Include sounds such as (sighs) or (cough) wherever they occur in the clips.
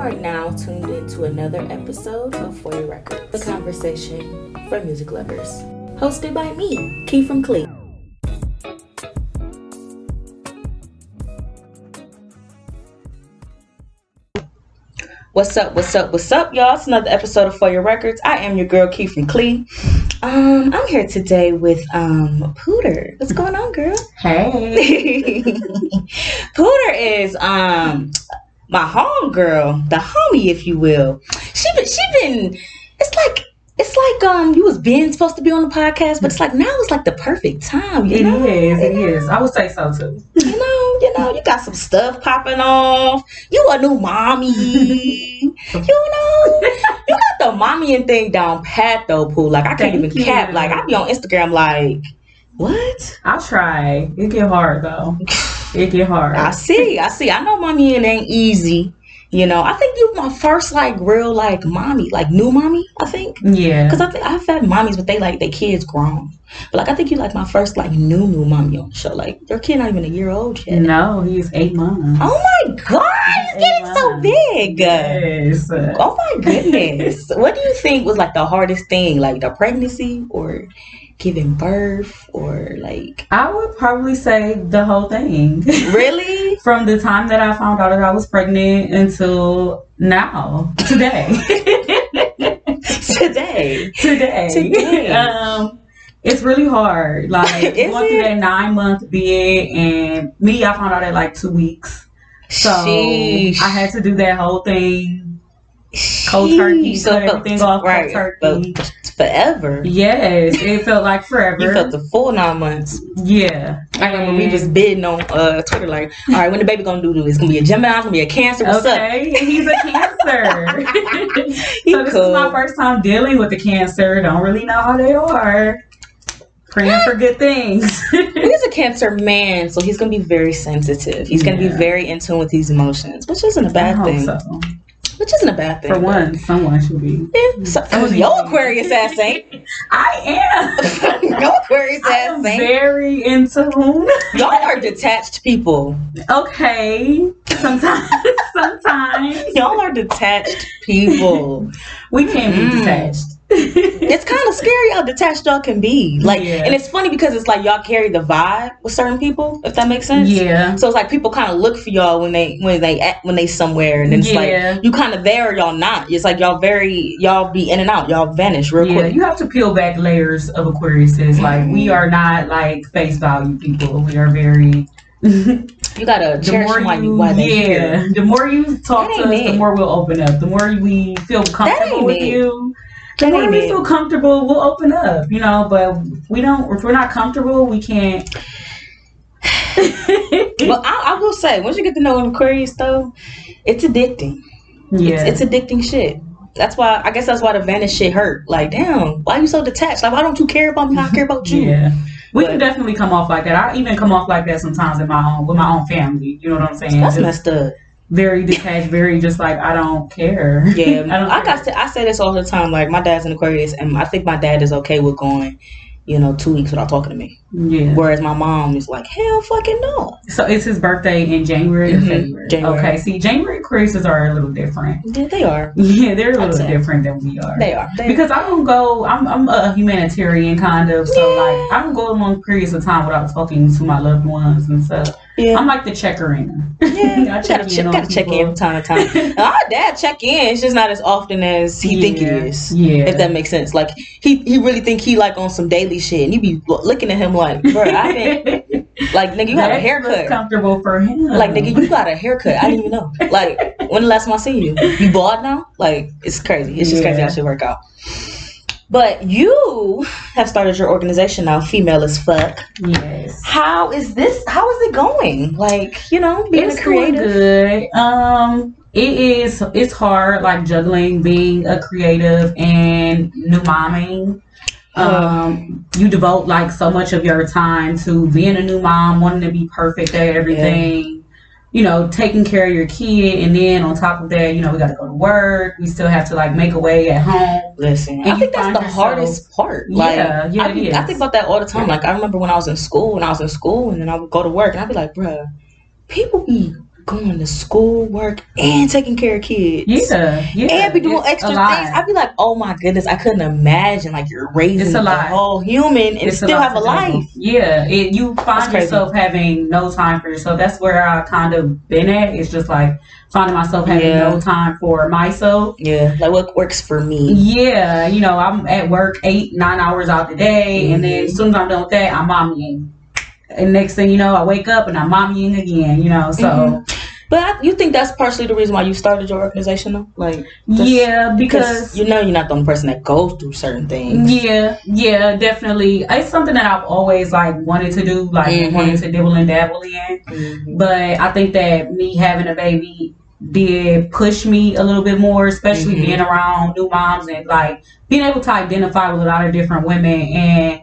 are now tuned into another episode of For Your Records, the conversation for music lovers. Hosted by me, Key from Clee. What's up, what's up, what's up, y'all? It's another episode of For Your Records. I am your girl, Key from Clee. Um, I'm here today with um Pooter. What's going on, girl? Hey. (laughs) Pooter is um my home girl, the homie, if you will. She been she been it's like it's like um you was being supposed to be on the podcast, but it's like now it's like the perfect time. You It know? is, it You know? I would say so too. You know, you know, you got some stuff popping off. You a new mommy. (laughs) you know, you got the mommying thing down pat though, Pooh. Like I can't Thank even cap. Like I be on Instagram like, what? I'll try. It get hard though. It get hard. I see, I see. I know mommy and ain't easy. You know, I think you my first like real like mommy, like new mommy. I think yeah. because I think I've had mommies, but they like their kids grown. But like I think you like my first like new new mommy on the show. Like your kid not even a year old yet. No, he's eight months. Oh my god, he's getting so big. Yes. Oh my goodness. what do you think was like the hardest thing? Like the pregnancy or giving birth or like I would probably say the whole thing. really? (laughs) From the time that I found out that I was pregnant until now, today. (laughs) Today. today. Today. (laughs) um, it's really hard. Like going through that nine month bid, and me, I found out at like two weeks. So Sheesh. I had to do that whole thing, cold turkey, Sheesh. cut it felt- everything off, right. turkey. Felt forever. Yes, it felt like forever. You felt the full nine months. yeah. I remember we was bidding on uh, Twitter like, all right, when the baby gonna do this? It's gonna be a Gemini, it's gonna be a Cancer. What's up? He's a cancer. (laughs) He so this is my first time dealing with the cancer. Don't really know how they are. Praying for good things. (laughs) He's a Cancer man, so he's gonna be very sensitive. He's gonna be very in tune with these emotions, which isn't a bad thing. so. Which isn't a bad thing. For one, someone should be. Yeah, so, cause your Aquarius ass ain't. (laughs) I am. (laughs) Your Aquarius ass ain't. very in tune. Y'all are detached people. Okay. Sometimes, (laughs) sometimes Y'all are detached people. we can be Mm. detached. It's kind of scary how detached y'all can be. Like, Yeah. and it's funny because it's like y'all carry the vibe with certain people, if that makes sense. yeah. So it's like people kind of look for y'all when they when they at, when they somewhere, and it's Yeah. like you kind of there or y'all not. It's like y'all very y'all be in and out. Y'all vanish real Yeah, quick. you have to peel back layers of Aquariuses. Like we mm-hmm. are not like face value people. We are very. (laughs) You gotta cherish more you they yeah, here. the more you talk to us, the more we'll open up. The more we feel comfortable with it. you, the That more we feel comfortable, we'll open up. You know, but we don't. If we're not comfortable, we can't. (laughs) But I, I will say, once you get to know an Aquarius, though, it's addicting. yeah, It's, it's addicting shit. That's why I guess that's why the vanish shit hurt. Like, damn, why are you so detached? Like, why don't you care about me? how I care about you. Yeah. We can definitely come off like that. I even come off like that sometimes in my own with my own family. You know what I'm saying? That's Just messed up. Very detached, very just like I don't care. (laughs) Yeah, I don't I, care. got I say this all the time. Like, my dad's an Aquarius, and I think my dad is okay with going, you know, two weeks without talking to me. Yeah. Whereas my mom is like, hell fucking no. So it's his birthday in January Mhm, February. January. Okay. See, January Christmas are a little different. Yeah, they are. (laughs) Yeah, they're a little different than we are. They are. They because I don't go. I'm I'm a humanitarian kind of. So Yeah. like I don't go a long periods of time without talking to my loved ones and stuff. Yeah. I'm like the checker in. yeah, (laughs) I check gotta, in gotta check in people. from time to time. Our (laughs) ah, dad check in. It's just not as often as he think it is. Yeah. If that makes sense. Like he he really think he like on some daily shit, and you be looking at him like, bro, I (laughs) been like nigga, you got a haircut. comfortable for him. Like nigga, you got a haircut. I didn't even know. Like when the last time I seen you, you bald now? Like it's crazy. It's just crazy Yeah. how shit work out. But you have started your organization now, female as fuck. Yes. How is this? How is it going? Like you know, being it's a creative. going good. Um, it is. It's hard, like juggling being a creative and new momming. Um, you devote like so much of your time to being a new mom, wanting to be perfect at everything. You know, taking care of your kid, and then on top of that, you know, we got to go to work. We still have to like make a way at home. Listen, And I think that's the yourself- hardest part. Like, Yeah, yeah, I, it. I think about that all the time. Like, I remember when I was in school, and I was in school, and then I would go to work, and I'd be like, bruh, people be going to school, work, and taking care of kids. Yeah, yeah. And be doing extra things. I'd be like, oh my goodness, I couldn't imagine like you're raising a a, whole human and It's still have a life. Yeah, it, you find yourself having no time for yourself. That's where I kind of been at. It's just like finding myself having Yeah. no time for myself. Yeah, like what works for me. Yeah, you know, I'm at work eight, nine hours out the day, and then Mhm. as soon as I'm done with that, I'm mommying. And next thing you know, I wake up and I'm mommying again. You know, so Mhm. But I, you think that's partially the reason why you started your organization, though? Like, yeah, because because you know you're not the only person that goes through certain things. Yeah, yeah, definitely. It's something that I've always like wanted to do, like Mhm. wanted to dibble and dabble in. Mhm. But I think that me having a baby did push me a little bit more, especially Mhm. being around new moms and like being able to identify with a lot of different women. And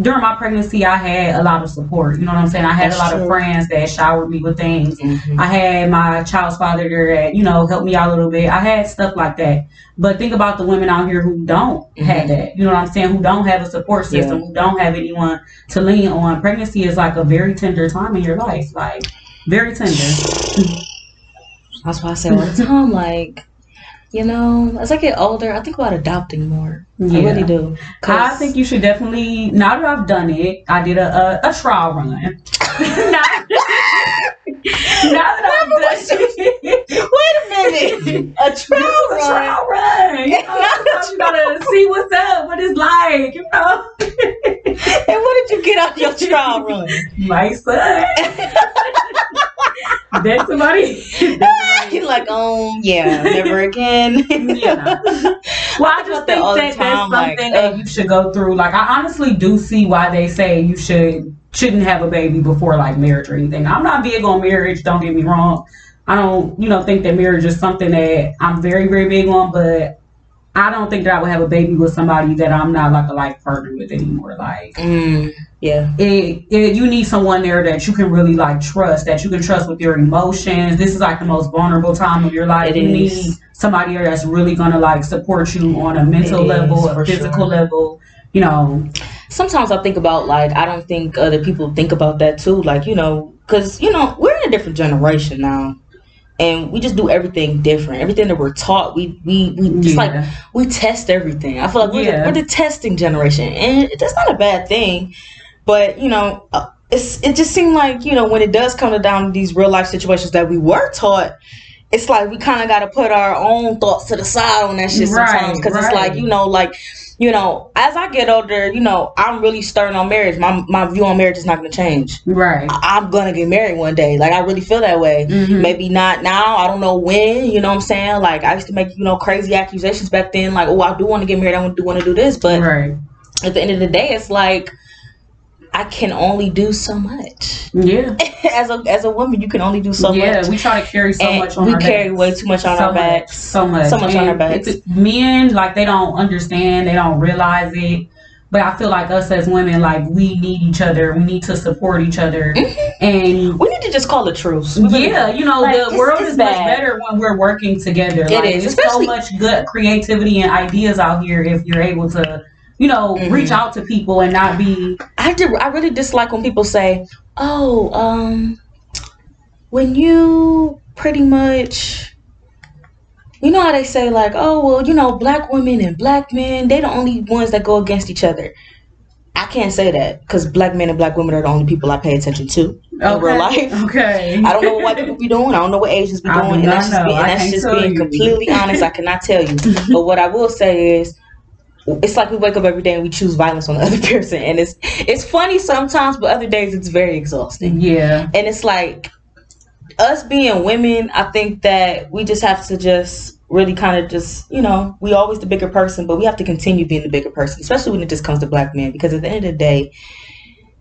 during my pregnancy, I had a lot of support. You know what I'm saying? I had That's a lot true. of friends that showered me with things. Mhm. I had my child's father there that, you know, helped me out a little bit. I had stuff like that. But think about the women out here who don't have Mhm. that. You know what I'm saying? Who don't have a support system, who don't have anyone to lean on. Pregnancy is like a very tender time in your life. Like very tender. That's why I say all the time, like, you know, as I get older, I think about adopting more. I Yeah. really do. I think you should definitely. Now that I've done it, I did a a, a trial run. now, (laughs) now that I've done it, Wait a minute. (laughs) A trial run. a trial run. You, know, (laughs) you gotta see what's up, what it's like. You know, And what did you get out of your trial run? my son. That's somebody. Like, um, yeah, never (laughs) again. Yeah. (laughs) Well, I just about that think that time, that's like, something that you should go through. Like, I honestly do see why they say you should shouldn't have a baby before like marriage or anything. I'm not big on marriage. Don't get me wrong. I don't, you know, think that marriage is something that I'm very, very big on, but I don't think that I would have a baby with somebody that I'm not like a life partner with anymore. Like, Mm, yeah. it, it, you need someone there that you can really like trust, that you can trust with your emotions. This is like the most vulnerable time of your life. It you is. need somebody there that's really gonna like support you on a mental It level, a physical sure. level. You know, Sometimes I think about like I don't think other people think about that too. Like you know, because you know we're in a different generation now, and we just do everything different. Everything that we're taught, we we we just like we test everything. I feel like we're, Yeah. the, we're the testing generation, and that's not a bad thing. But you know, uh, it's it just seemed like you know when it does come to down to these real life situations that we were taught, it's like we kind of got to put our own thoughts to the side on that shit Right, sometimes because it's like you know like. You know, as I get older, you know, I'm really starting on marriage. My my view on marriage is not going to change. right. I- I'm gonna get married one day. Like I really feel that way. Mhm. Maybe not now. I don't know when. You know what I'm saying? Like I used to make you know crazy accusations back then. Like oh I do want to get married. I do want to do this. But right. at the end of the day, it's like I can only do so much. Yeah. (laughs) as a as a woman, you can only do so yeah. much. Yeah, we try to carry so And much on we our carry backs. way too much on so our backs. Much, so much. So much on our backs. it's- Men like they don't understand. They don't realize it. But I feel like us as women, like we need each other. We need to support each other. Mhm. And We need to just call it truce. Really- yeah, you know, Like, the it's- world it's is much better when we're working together. It like, is, especially- so much good creativity and ideas out here if you're able to, you know, Mhm. reach out to people and not be. I did. I really dislike when people say, "Oh, um, when you pretty much." You know how they say like, oh well, you know, black women and black men, they the only ones that go against each other. I can't say that because black men and black women are the only people I pay attention to in real life. Okay. (laughs) I don't know what white people be doing. I don't know what Asians be do doing, and that's just, I and that's just being completely honest. I cannot tell you. (laughs) But what I will say is, it's like we wake up every day and we choose violence on the other (laughs) person, and it's it's funny sometimes, but other days it's very exhausting. Yeah. And it's like us being women. I think that we just have to just really kind of just you know we always the bigger person, but we have to continue being the bigger person, especially when it just comes to black men, because at the end of the day,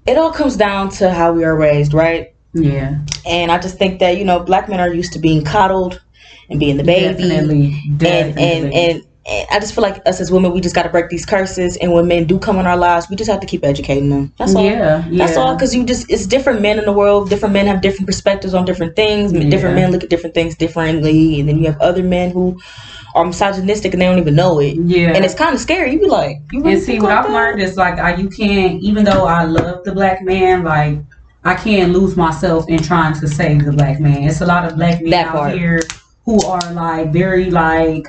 it all comes down to how we are raised, right? Yeah. And I just think that you know black men are used to being coddled and being the baby, Definitely. Definitely. and and. And I just feel like us as women, we just got to break these curses. And when men do come in our lives, we just have to keep educating them. That's all. yeah. Yeah. That's all. Because you just, it's different men in the world. Different men have different perspectives on different things. Yeah. Different men look at different things differently. And then you have other men who are misogynistic and they don't even know it. Yeah. And it's kind of scary. You be like, you really and see what like I've that? learned is like I, you can't even though I love the black man like I can't lose myself in trying to save the black man. It's a lot of black men That out part. here who are like very like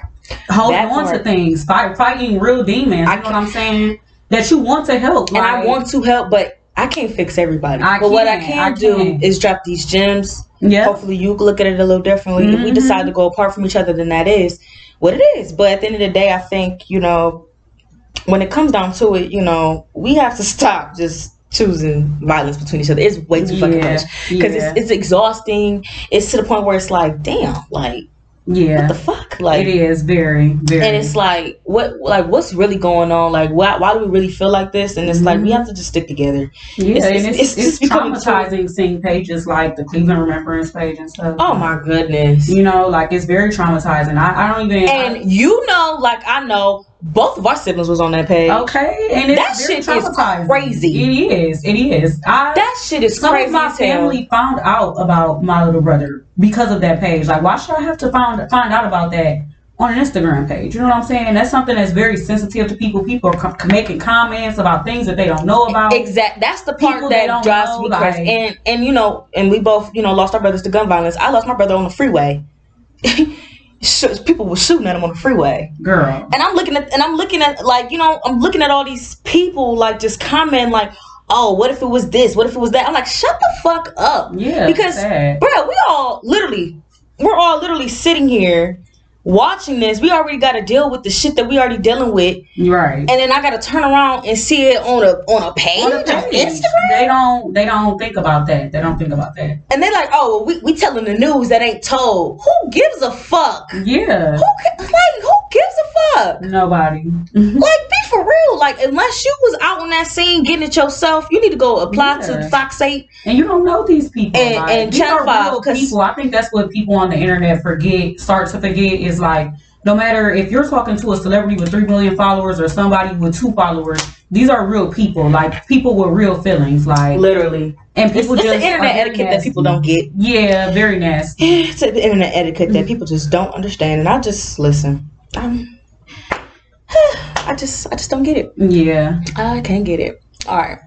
holding on to things, fight, fighting real demons. I you know what I'm saying? That you want to help, and I want to help, but I can't fix everybody. I but what I can I do is drop these gems. Yeah, Hopefully, you look at it a little differently. If we mm-hmm. decide to go apart from each other, then that is what it is. But at the end of the day, I think you know, when it comes down to it, you know, we have to (laughs) stop just choosing violence between each other. It's way too fucking much because yeah. it's, it's exhausting. It's to the point where it's like, damn, like yeah. what the fuck, like. it is very, very. and it's like what like what's really going on like why why do we really feel like this and it's like we Mhm. have to just stick together yeah, it's- and it's- it's, it's it's, traumatizing seeing pages like the Cleveland Remembrance page and stuff. oh my goodness You know, like it's very traumatizing. I, I don't even. and you know like i know both of our siblings was on that page okay, and it's That shit is crazy. It is. It is. I that shit is some crazy of my family found out about my little brother because of that page. Like, why should I have to find find out about that on an Instagram page? You know what I'm saying? That's something that's very sensitive to people. People are com- making comments about things that they don't know about. Exactly. That's the part People that drives know, me crazy. like- And and you know, and we both you know lost our brothers to gun violence. I lost my brother on the freeway. (laughs) People were shooting at him on the freeway. Girl, and I'm looking at and I'm looking at like you know I'm looking at all these people like just comment like oh what if it was this what if it was that I'm like shut the fuck up yeah, Because- sad. bro we all literally we're all literally sitting here watching this we already got to deal with the shit that we already dealing with right. and then I got to turn around and see it on a on a page On on, the page. Instagram They don't. They don't think about that. They don't think about that. and they're like oh we we telling the news that ain't told who gives a fuck Yeah. who like who gives a fuck Nobody. (laughs) Like, be for real. Like, unless you was out on that scene getting it yourself, you need to go apply to Yeah. Fox 8. And you don't know these people. And- like, and these Channel are 5, people. I think that's what people on the internet forget, start to forget is like, no matter if you're talking to a celebrity with three million followers or somebody with two followers, these are real people. Like people with real feelings. Like Literally. and people it's just the internet etiquette that people don't get. Yeah, very nasty. (laughs) It's the internet etiquette that people just don't understand. And I just, listen, I'm, (sighs) I just, I just don't get it. Yeah. I can't get it. All right.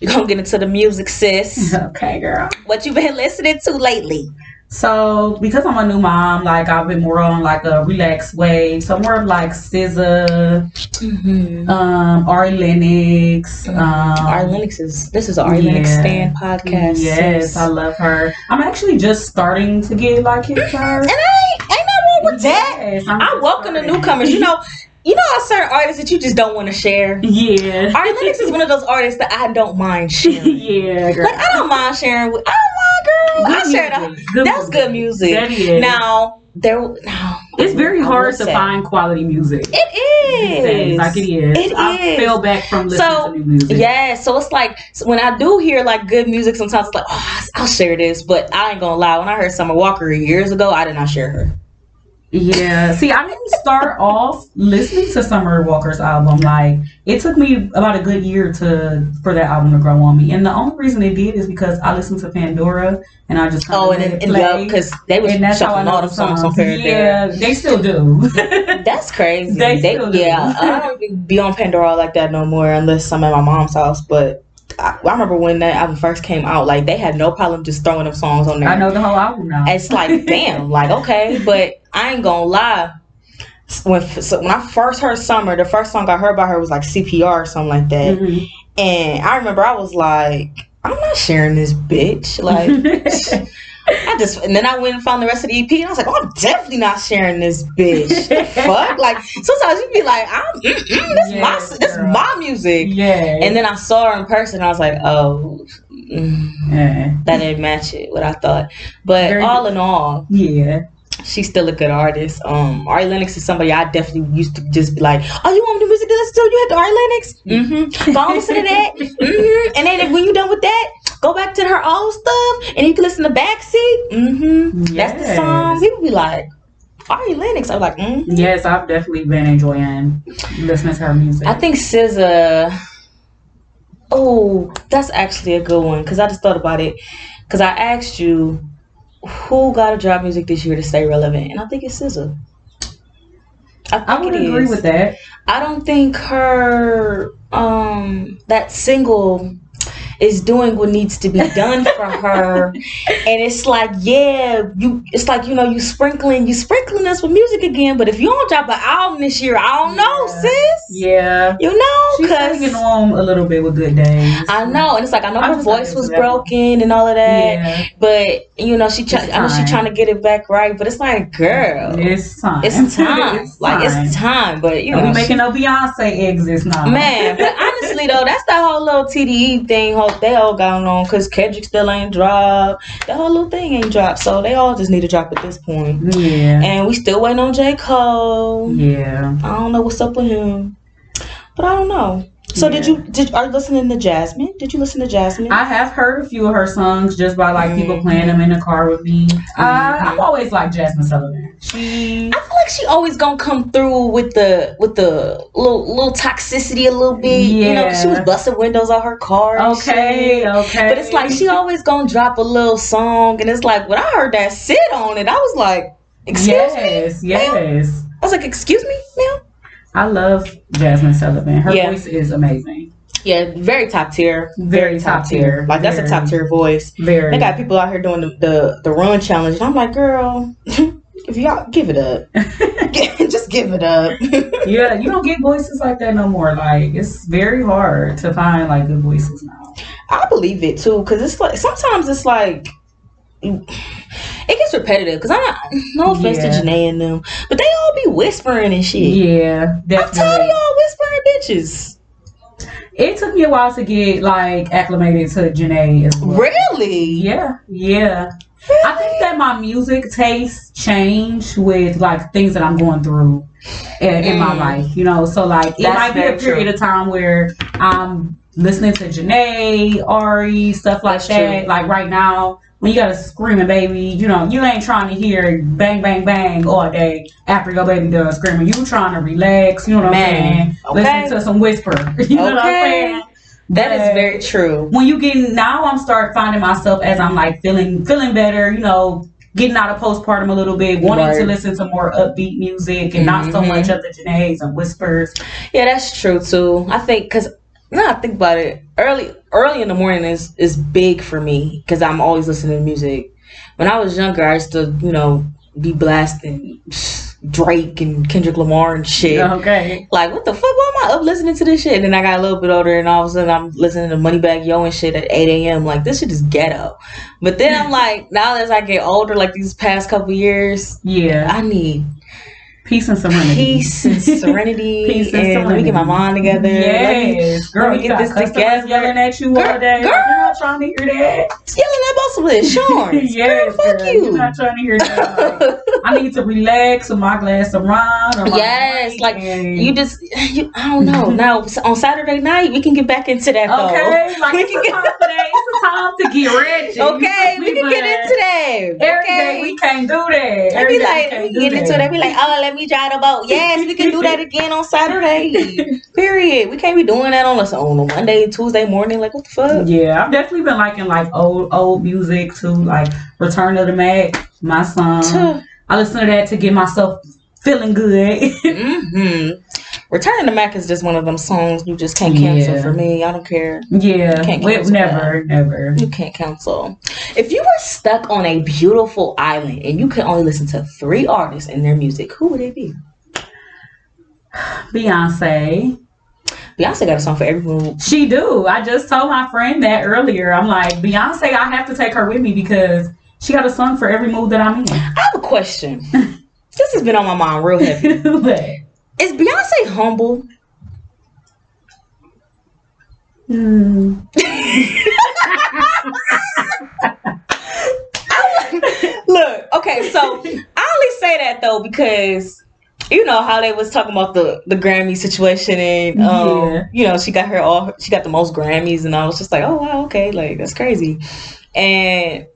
We're going to get into the music, sis. (laughs) okay, girl. what you been listening to lately? So because I'm a new mom, like I've been more on like a relaxed way. So more of like SZA, Mm-hmm. um, Ari Lennox, um, Ari Lennox is, this is Ari Lennox yeah. Stand podcast. Yes, sis. I love her. I'm actually just starting to get like hit (clears throat) her. With that. Yes, I welcome the newcomers. You know, you know, how certain artists that you just don't want to share. Yeah. Ari Lennox is one of those artists that I don't mind sharing. (laughs) yeah, girl. Like I don't mind sharing. With, oh I don't mind, girl. I share that. music. Good That's good music. That is. Now there, now it's very I hard to say, find quality music. It is Like it is. It I is. fell back from listening So, to new music. Yeah, so it's like so when I do hear like good music, sometimes it's like, oh, I'll share this, but I ain't gonna lie. When I heard Summer Walker years ago, I did not share her. Yeah. See, I didn't start off listening to Summer Walker's album. Like it took me about a good year to for that album to grow on me. And the only reason it did is because I listened to Pandora and I just Oh, and let it and yeah, because they were and that's how I know all the songs on songs. Pandora. Yeah, they still do. (laughs) That's crazy. They still do. yeah, I don't be on Pandora like that no more unless I'm at my mom's house. But I, I remember when that album first came out, like they had no problem just throwing them songs on there. I know the whole album now. It's like, (laughs) damn, like okay, but I ain't gonna lie. When so when I first heard Summer, the first song I heard by her was like CPR or something like that, Mhm. and I remember I was like, I'm not sharing this bitch. Like, (laughs) I just and then I went and found the rest of the EP, and I was like, oh, I'm definitely not sharing this bitch. The (laughs) fuck, like sometimes you be like, I'm, mm-mm, this my Yes, this my music. yeah. And then I saw her in person, and I was like, oh. mm, yeah. that didn't match it what I thought. But Very all in all, Yeah. She's still a good artist. Um, Ari Lennox is somebody I definitely used to just be like, "Oh, you want new music to listen to? You hit the Ari Lennox. Mm-hmm. Go on, listen to that. (laughs) Mm-hmm. And then when you're done with that, go back to her old stuff, and you can listen to Backseat. Mm-hmm. That's the song. Yes. People be like, Ari Lennox. I'm like, mm. Yes, I've definitely been enjoying listening to her music. I think SZA. Oh, that's actually a good one because I just thought about it. Because I asked you who got to drop music this year to stay relevant, and I think it's SZA. I, think I would agree is. with that. I don't think her um that single is doing what needs to be done for her. (laughs) and it's like, yeah, you it's like, you know, you sprinkling you sprinkling us with music again, but if you don't drop an album this year, I don't know, sis. Yeah. You know, She's cause hanging on a little bit with good days. I know, and it's like I know I'm her voice was broken and all of that, Yeah. but you know she try, I know she trying to get it back right, but it's like, girl, It's time. it's (laughs) time, like time. it's time. But you know, we making no Beyonce exits now. Man, but honestly though, that's that whole little TDE thing. Whole they all going on because Kendrick still ain't dropped. That whole little thing ain't dropped, so they all just need to drop at this point. Yeah. And we still waiting on J Cole. Yeah. I don't know what's up with him, but I don't know. So did you did are you listening to Jazmine? Did you listen to Jazmine? I have heard a few of her songs just by like people Mhm. playing them in the car with me. Uh, Mhm. I've always liked Jazmine Sullivan. She I feel like she always gonna come through with the with the little little toxicity a little bit. You know, 'cause she was busting windows on her car. okay, shit. okay. But it's like she always gonna drop a little song, and it's like when I heard that sit on it, I was like, "Excuse me." yes, yes. I was like, "Excuse me, ma'am." I love Jazmine Sullivan. Her Yeah. voice is amazing. Yeah, very top tier. Very top tier. Like that's a top tier voice. Very. They got people out here doing the the, the run challenge, and I'm like, girl, (laughs) if y'all give it up, (laughs) (laughs) just give it up. yeah, you don't get voices like that no more. Like it's very hard to find like good voices now. I believe it too, because it's like sometimes it's like it gets repetitive. Because I'm not, no offense Yeah. to Jhené and them, but they all be whispering and shit. Yeah, I'm tired of y'all whispering bitches. It took me a while to get like acclimated to Jhené as well. Really? Yeah, yeah. I think that my music tastes change with like things that I'm going through in, in my Mm. life, you know. So like it That's might be a period true. of time where I'm listening to Jhené, Ari, stuff like That's that. true. Like right now, when you got a screaming baby, you know, you ain't trying to hear bang bang bang all day after your baby done screaming. You trying to relax, you know what Man, I'm saying? okay. Listen to some whisper. (laughs) You know what I'm saying? That is But- very true. when you get now i'm start finding myself as i'm like feeling feeling better you know getting out of postpartum a little bit wanting to listen to more upbeat music and not so Mhm. much of the Jhené's and whispers Yeah, that's true too. I think because now I think about it, early early in the morning is is big for me because I'm always listening to music. When I was younger, I used to you know be blasting Drake and Kendrick Lamar and shit. okay Like what the fuck? Why am I up listening to this shit? And then I got a little bit older, and all of a sudden I'm listening to Moneybagg Yo and shit at 8 a.m. Like this shit is ghetto. But then I'm (laughs) like, now as I get older, like these past couple years, yeah I need peace and serenity peace and (laughs) serenity. Peace and and let me get my serenity. mind together. Let me- yes girl let me get this together. yelling at you all day girl. (laughs) you're not trying to hear that yelling at both of us, insurance. yes Girl, fuck girl, you. you're not trying to hear that Like, I need to relax with my glass of wine or my Yes, like, and- you just, you, I don't know. (laughs) Now on Saturday night, we can get back into that though. Okay, like We it's can a get- time that. It's a time to get ready. Okay, we can get into that. Every okay. day we can't do that. They Every be day like, we we get into that. They be like, oh, let me drive the boat. Yes, we can do that again on Saturday. Period. We can't be doing that on a, on a Monday, Tuesday morning. Like, what the fuck? Yeah, I've definitely been liking like old old music too, like Return of the Mac, my song. I listen to that to get myself feeling good. (laughs) hmm Returning to Mac is just one of them songs you just can't cancel Yeah. for me. I don't care. yeah, Can't we- cancel never, never. You can't cancel. If you were stuck on a beautiful island and you could only listen to three artists and their music, who would it be? Beyonce, Beyonce got a song for every mood. she do. I just told my friend that earlier. I'm like Beyonce. I have to take her with me because she got a song for every mood that I'm in. I have a question. (laughs) this has been on my mind real heavy. (laughs) Is Beyonce humble? hmm. (laughs) Look, okay, so I only say that though because you know how they was talking about the the Grammy situation and um, Yeah. you know she got her all she got the most Grammys and I was just like oh wow okay like that's crazy and I was just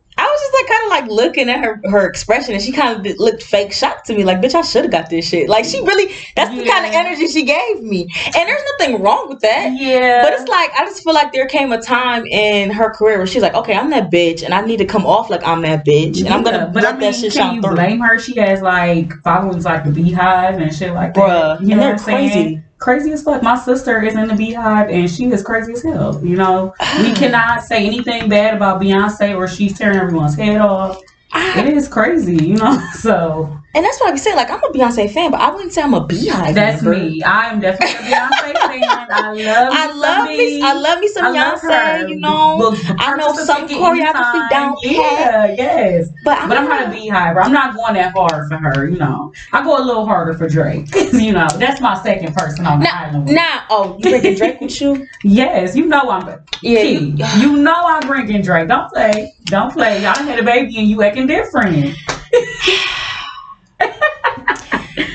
like kind of like looking at her her expression and she kind of looked fake shocked to me like bitch I should have got this shit like she really that's the kind of energy she gave me and there's nothing wrong with that yeah, But it's like I just feel like there came a time in her career where she's like, okay, I'm that bitch, and I need to come off like I'm that bitch, and I'm gonna but let I mean, that shit can you through, blame her? She has like followings like the Beehive and shit like that. bruh. You and know they're what I'm saying? Crazy. as fuck. My sister is in the Beehive and she is crazy as hell. You know, we (sighs) cannot say anything bad about Beyonce or she's tearing everyone's head off. It is crazy, you know. (laughs) So And that's what I be saying. Like, I'm a Beyonce fan, but I wouldn't say I'm a Beehive. that's member. me. I am definitely a Beyonce (laughs) fan. I love. I love me. I love me some I love her. Beyonce. You know, I know some choreography down pat. Yeah, yes. but I'm But I'm not a beehive. I'm not going that hard for her, you know. I go a little harder for Drake. (laughs) you know, that's my second person on the island. nah. Oh, you bringing Drake with you? (laughs) Yes, you know I'm Yeah. Key, you- you know I'm bringing Drake. Don't play. Don't play. Y'all had a baby and you acting different.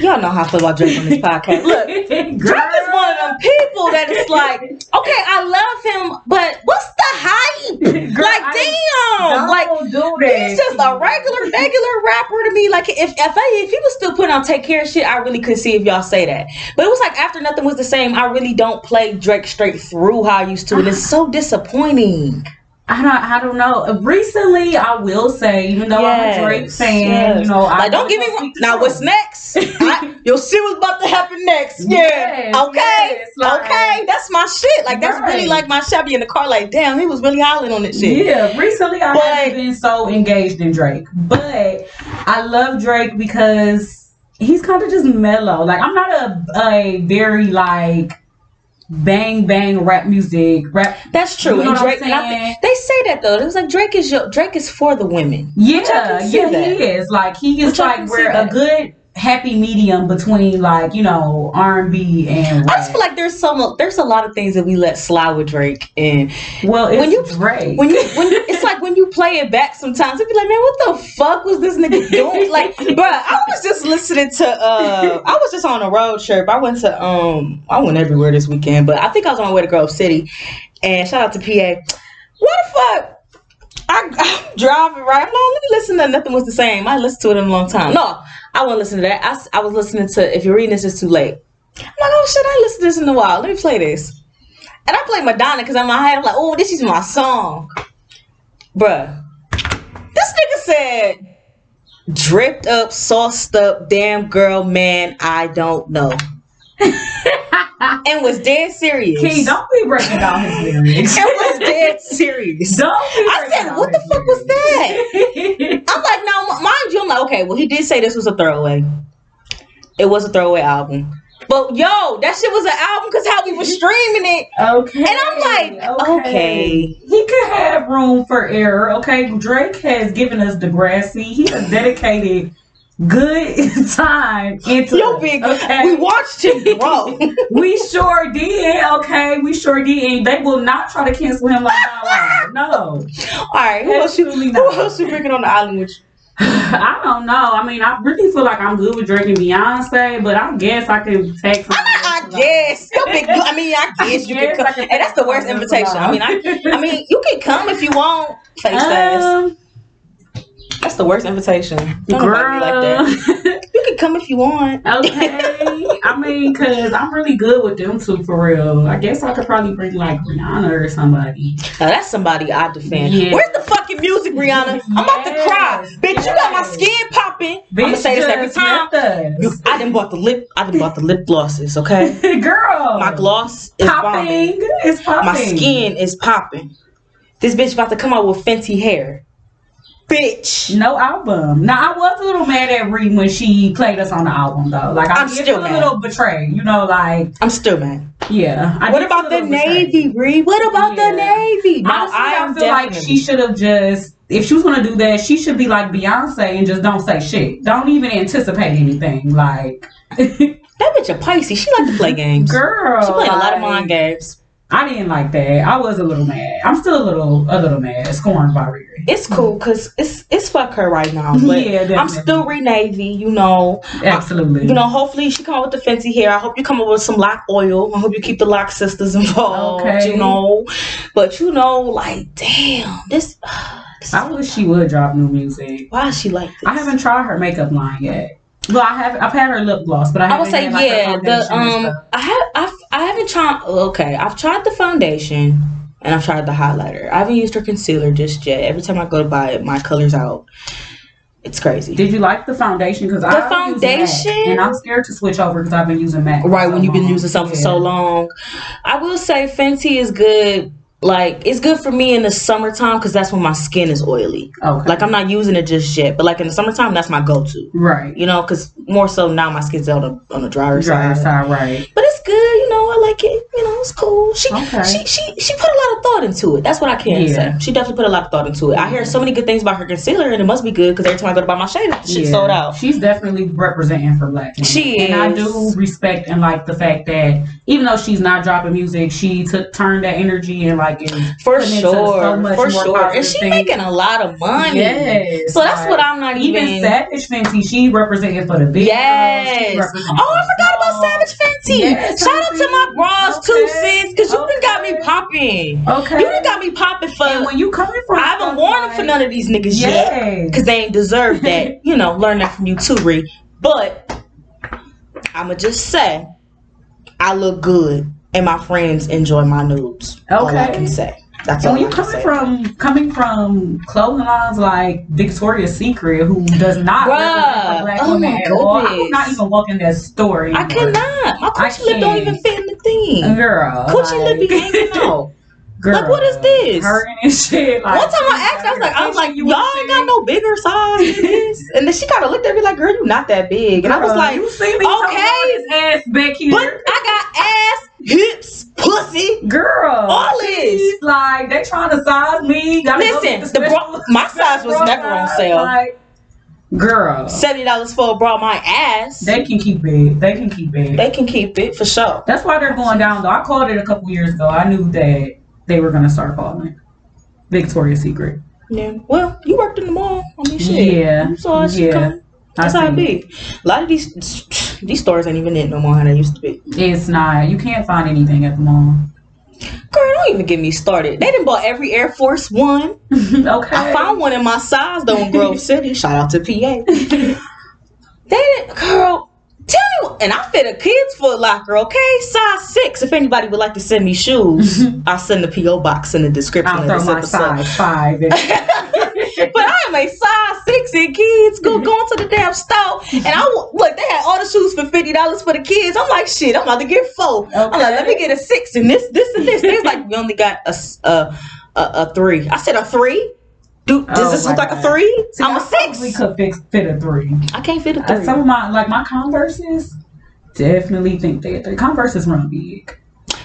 Y'all know how I feel about Drake on this (laughs) podcast. Look, Drake is one of them people that is like, okay, I love him, but what's the hype? Girl, like, damn, like do he's just a regular, regular rapper to me. Like, if if, I, if he was still putting on "Take Care" shit, I really could see if y'all say that. But it was like after nothing was the same. I really don't play Drake straight through how I used to, and it's ah. so disappointing. I don't. I don't know. Recently, I will say, even though I'm a Drake fan, yes. you know, I don't really get me wrong. speak the Now, what's next? (laughs) I, you'll see what's about to happen next. Yeah. Yes, okay. yes, like- okay. That's my shit. Like, that's really like my shit. I be in the car, like, damn, he was really hollering on this shit. Yeah, recently I But- haven't been so engaged in Drake, but I love Drake because he's kind of just mellow. Like I'm not a a very like bang bang rap music rap. That's true. You know and what I'm Drake, and I saying? think- they say that though. It was like Drake is your Drake is for the women. Yeah, yeah, that. he is. Like he is Which like we're a good happy medium between like you know R and B and I just feel like there's some there's a lot of things that we let slide with Drake, and Well, it's when you- Drake. when you when you, it's (laughs) like when you play it back sometimes it be like man what the fuck was this nigga doing? Like bruh I was just listening to uh I was just on a road trip. I went to um I went everywhere this weekend but I think I was on my way to Grove City. And shout out to PA what the fuck? I, I'm driving right? No let me listen to nothing was the same. I listened to it in a long time. No I won't listen to that. I was listening to if you're reading this it's too late. I'm like oh shit I listened to this in a while. Let me play this. And I played Madonna because in my head I'm like oh this is my song. Bruh, this nigga said, dripped up, sauced up, damn girl, man, I don't know. (laughs) and was dead serious. King, don't be breaking down his lyrics. (laughs) and was dead serious. (laughs) Don't be I said, what the fuck was that? I'm like, no, mind you, I'm like, okay, well, he did say this was a throwaway. It was a throwaway album. But yo, that shit was an album because how we were streaming it. Okay. And I'm like, okay. He could have room for error. Okay. Drake has given us Degrassi. He has dedicated good (laughs) time into Yo, us, big, Okay. we watched him grow. (laughs) We sure did. Okay. We sure did. They will not try to cancel him like that. No. All right, who else you, who else you bringing on the island with you? (sighs) I don't know. I mean, I really feel like I'm good with Drake and Beyonce, but I guess I can take. I guess. Yo, big, I mean, (laughs) I guess you can Yes, I come. can Hey, that's the worst invitation. I mean, I, I mean, you can come if you want. Face. Um, That's the worst invitation. Don't nobody be like that. (laughs) You can come if you want. okay. I mean, cause I'm really good with them two for real. I guess I could probably bring like Rihanna or somebody. Now that's somebody I defend. Yeah. Where's the fucking music, Rihanna? I'm about to cry. Yes, Bitch, you got my skin popping. I'm Bitch, gonna say this every just time. left You, us. I done bought the lip. I didn't bought the lip glosses. Okay, (laughs) Girl, my gloss is popping. bombing. It's popping. My skin is popping. This bitch about to come out with Fenty hair. Bitch. No album. Now I was a little mad at Ree when she played us on the album though. Like I I'm did still a little betrayed. You know, like I'm still mad. yeah. I what about the little betrayed. Navy, Bree? What about Yeah. the Navy? Honestly, I I, am feel like she should have just, if she was gonna do that, she should be like Beyonce and just don't say shit. Don't even anticipate anything. Like, That bitch a Pisces. She like to play games. (laughs) girl, she playing a lot of like, mind games. I didn't like that. I was a little mad. I'm still a little, a little mad, scorned by Riri. It's cool because it's it's fuck her right now. (laughs) But Yeah, I'm still re Navy. You know. Absolutely. You know. Hopefully she come with the Fenty hair. I hope you come up with some lock oil. I hope you keep the lock sisters involved. Okay. You know. But you know, like, damn, this. (sighs) this I wish she would drop new music. why is she like this? I haven't tried her makeup line yet. Well, I have. I've had her lip gloss, but I I haven't would say like, yeah. The um. I have I've I haven't tried. Okay, I've tried the foundation and I've tried the highlighter. I haven't used her concealer just yet. Every time I go to buy it, my color's out. It's crazy. Did you like the foundation? Because The I foundation? and I'm scared to switch over because I've been using Mac. Right, so when you've been using something for Yeah. so long. I will say Fenty is good. Like it's good for me in the summertime because that's when my skin is oily. Okay. Like I'm not using it just yet, but like in the summertime, that's my go-to. right. You know, because more so now my skin's on the on the drier side. Drier side. side, right. But it's good, you know. I like it. You know, it's cool. She Okay. she she she put a lot of thought into it. That's what I can Yeah. say. She definitely put a lot of thought into it. I hear so many good things about her concealer, and it must be good because every time I go to buy my shade, she Yeah. sold out. She's definitely representing for black women. She And I do respect and like the fact that even though she's not dropping music, she took turned that energy and like is For sure, so for sure, and positive she making a lot of money. Yes. So that's like, what I'm not even. even Savage Fenty, she representing for the big Yes. girls. She representing Oh, I forgot about. Savage Fenty. Yes, Shout out to my Bras too, Okay. sis, because you done got me popping. Okay. You done got me popping for. and when you coming from I haven't worn them for none of these niggas yet. Because they ain't deserve that. (laughs) you know, learn that from you too, Ree. But I'ma just say, I look good, and my friends enjoy my nudes. All I Okay. can say. That's And when you can coming say. from coming from clothing lines like Victoria's Secret, who does not Bruh. represent the black Oh woman my at all, I goodness. would not even walk in that store. I cannot. My I coochie lip don't even fit in the thing. Girl, Coochie lip be hanging (laughs) out. Girl, Like, what is this? Hurting and shit. Like, One time I asked, I was like, I was like, you y'all ain't got no bigger size than this. (laughs) And then she kind of looked at me like, girl, you not that big. And I was like, you see me okay. okay, ass back here, but I got ass, hips, pussy, girl. all this. Like they trying to size me. Gotta Listen, the bra- my size was never on sale. Like, girl, Seventy dollars for a bra, my ass. they can keep it. They can keep it. They can keep it for sure. That's why they're going down. Though I called it a couple years ago. I knew that they were gonna start calling Victoria's Secret. Yeah. Well, you worked in the mall. I mean, shit. Yeah, You saw it. yeah. Yeah. That's how it be. A lot of these (sniffs) these stores ain't even it no more how they used to be. It's not. You can't find anything at the mall. Girl, don't even get me started. They didn't bought every Air Force One. (laughs) okay. I found one in my size though in Grove (laughs) City. Shout out to PA. They didn't, girl. Tell me, and I fit a kid's Foot Locker, okay? Size six. If anybody would like to send me shoes, (laughs) I'll send the PO box in the description. I'll throw my size five. (laughs) but I am a size six in kids. Go going to the damn store, and I look. They had all the shoes for fifty dollars for the kids. I'm like, shit. I'm about to get four. I'm like, let me get a six and this, this, and this. They was like, we only got a, a, a, a three. I said a three. Do does Oh this look like a three? See, I'm a I six. We could fix, fit a three. I can't fit a Uh, three. some of my like my Converses definitely think they three. Converses run big.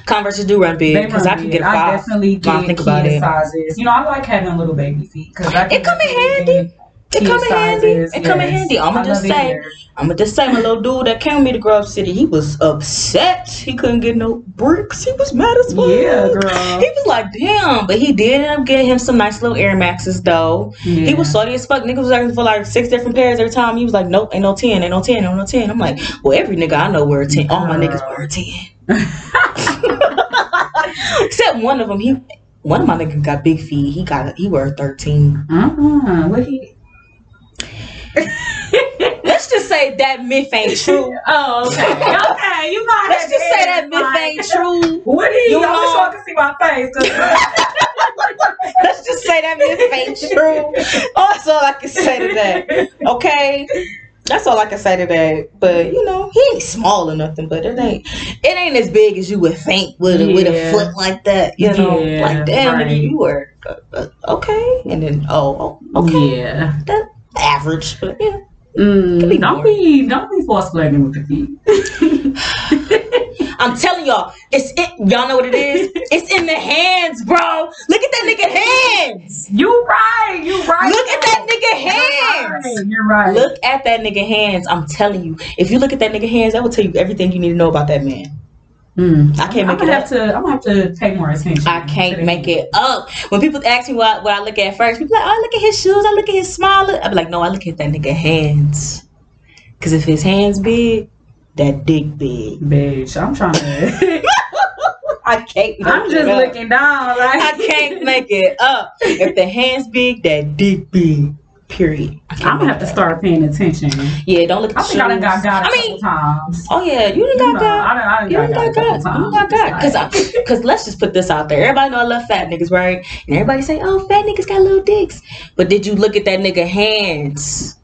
Converses do run big because I can get a I five. definitely when I get think about it. sizes. You know, I like having little baby feet because It come in handy. It come in handy. It come in handy. I'ma just say- I'm gonna just say, my little dude that came with me to Grove City, he was upset. He couldn't get no bricks. He was mad as fuck. Yeah, girl. He was like, damn. But he did end up getting him some nice little Air Maxes, though. He was salty as fuck. Nigga was asking for like six different pairs every time. He was like, nope, ain't no 10, ain't no 10, ain't no 10. I'm like, well, every nigga I know wear a 10. All my niggas wear a 10. (laughs) Except one of them, he. One of my niggas got big feet. He got he wear 13. Uh-uh. What he? (laughs) Let's just say that myth ain't true. (laughs) Oh, okay. okay, you got (laughs) Let's just say that myth ain't true. What is? You wish know- I could see my face. Let's just say that myth ain't true. That's all I can say to that. Okay. That's all I can say to that. But you know, he ain't small or nothing, but it ain't it ain't as big as you would think with a with a foot like that. You know, Yeah, like damn, right. you were uh, uh, okay, and then oh, oh okay, Yeah. that average, but yeah. Mm, be don't more. be don't be force flagging with the feet. (laughs) I'm telling y'all, it's it. Y'all know what it is? (laughs) It's in the hands, bro. Look at that nigga hands. You right. You right. Look at that nigga hands. You're right. Look at that nigga hands. I'm telling you, if you look at that nigga hands, that will tell you everything you need to know about that man. Mm. I can't I'm make gonna it up. to. I'm gonna have to pay more attention. I can't make it up. When people ask me what, what I look at first, people like, oh, I look at his shoes, I look at his smile. I be like, no, I look at that nigga hands. Cause if his hands big, that dick big. Bitch, I'm trying (laughs) to. I can't. Make I'm just looking down. Like I can't make it up. If the hands big, that dick big. Period. I'm gonna have to up. start paying attention. Yeah, don't look at I the think I done got got a I mean, times. oh yeah, you done You got know, got. I done, I done You got, got got, got. You got got. times. Cause I, cause let's just put this out there. Everybody know I love fat niggas, right? And everybody say, oh, fat niggas got little dicks. But did you look at that nigga hands?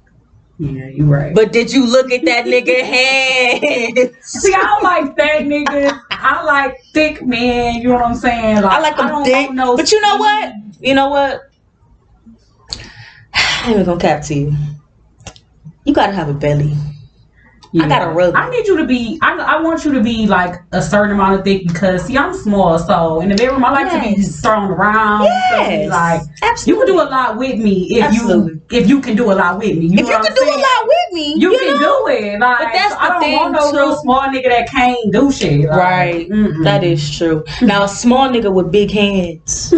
Yeah, you're right. But did you look at that nigga (laughs) head? See, I don't like fat niggas. I like thick men. You know what I'm saying? I like them don't thick. no but you know what? You know what? (sighs) I ain't even gonna cap to you. You gotta have a belly. I gotta rub. I need you to be. I, I want you to be like a certain amount of thick because see, I'm small, so in the bedroom I like to be Yes. thrown around. so Yes, like you can do a lot with me if Absolutely. you if you can do a lot with me. You if you can I'm do a lot with me, You, you, can know? do it. Like, But that's I the don't thing, want no too. real small nigga that can't do shit. Like, Right. mm-mm. That is true. Now a small nigga with big hands.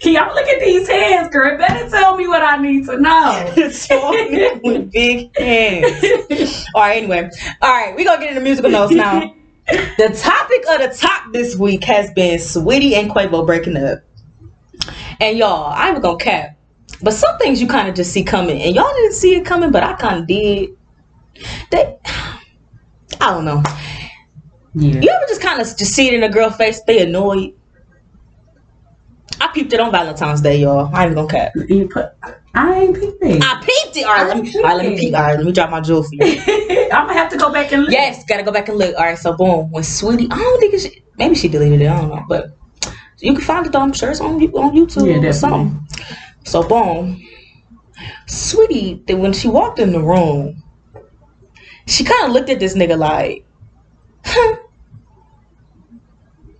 Can y'all look at these hands, girl? Better tell me what I need to know. (laughs) small nigga with big hands. All right. Anyway. All right. We gonna get into musical notes now. The topic of the top this week has been Saweetie and Quavo breaking up. And y'all, I ain't gonna cap. But some things you kind of just see coming. And y'all didn't see it coming, but I kind of did. They, I don't know. Yeah. You ever just kind of just see it in a girl face? They annoyed. I peeped it on Valentine's Day, y'all. I ain't gonna cap. You put, I ain't peeping. I peeped it. All right, let me. All right, let me peep. All right, let me drop my jewel for you. (laughs) I'm gonna have to go back and look. Yes, gotta go back and look. All right, so boom, when Saweetie, I don't think it's maybe she deleted it. I don't know, but you can find it though. I'm sure it's on on YouTube Yeah, or something. So boom, Saweetie, then when she walked in the room, she kind of looked at this nigga like, huh.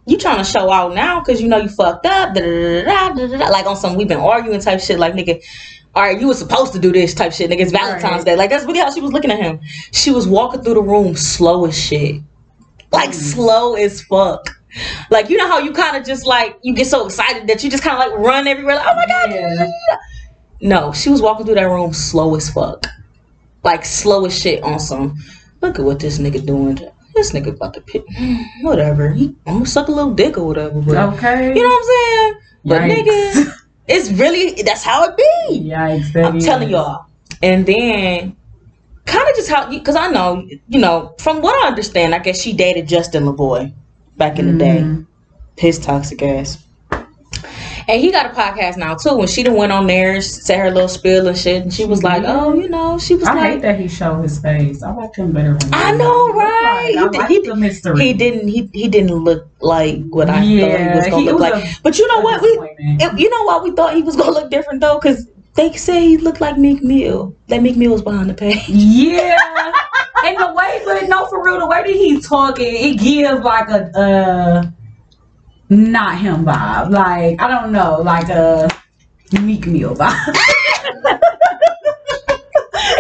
You trying to show out now because you know you fucked up, da, da, da, like on some we've been arguing type shit, like nigga. All right, you were supposed to do this type shit, nigga. It's Valentine's Right. Day. Like that's really how she was looking at him. She was walking through the room slow as shit, like Mm. slow as fuck. Like you know how you kind of just like you get so excited that you just kind of like run everywhere. Like, oh my god! Yeah. No, she was walking through that room slow as fuck, like slow as shit on some. Look at what this nigga doing. This nigga about to pick mm, whatever. He, I'm gonna suck a little dick or whatever. But Okay. you know what I'm saying? But nigga, it's really that's how it be. Yikes. I'm is. telling y'all. And then, kind of just how, because I know, you know, from what I understand, I guess she dated Justin Laboy back in the day. Mhm. His toxic ass. And he got a podcast now too. When she done went on there, said her little spiel and shit, and she was like, "Oh, you know," she was I hate that he showed his face. I like him better. When I know, right? I He like he the mystery. "He didn't, he he didn't look like what I thought he Yeah, was gonna he look was like." a- but you know what? We, it, you know why we thought he was gonna look different though, because they say he looked like Meek Mill. That Meek Mill was behind the page. (laughs) Yeah. and the way, but no, for real, the way that he's talking, it gives like a uh not him vibe. Like, I don't know, like a Meek Mill vibe. (laughs)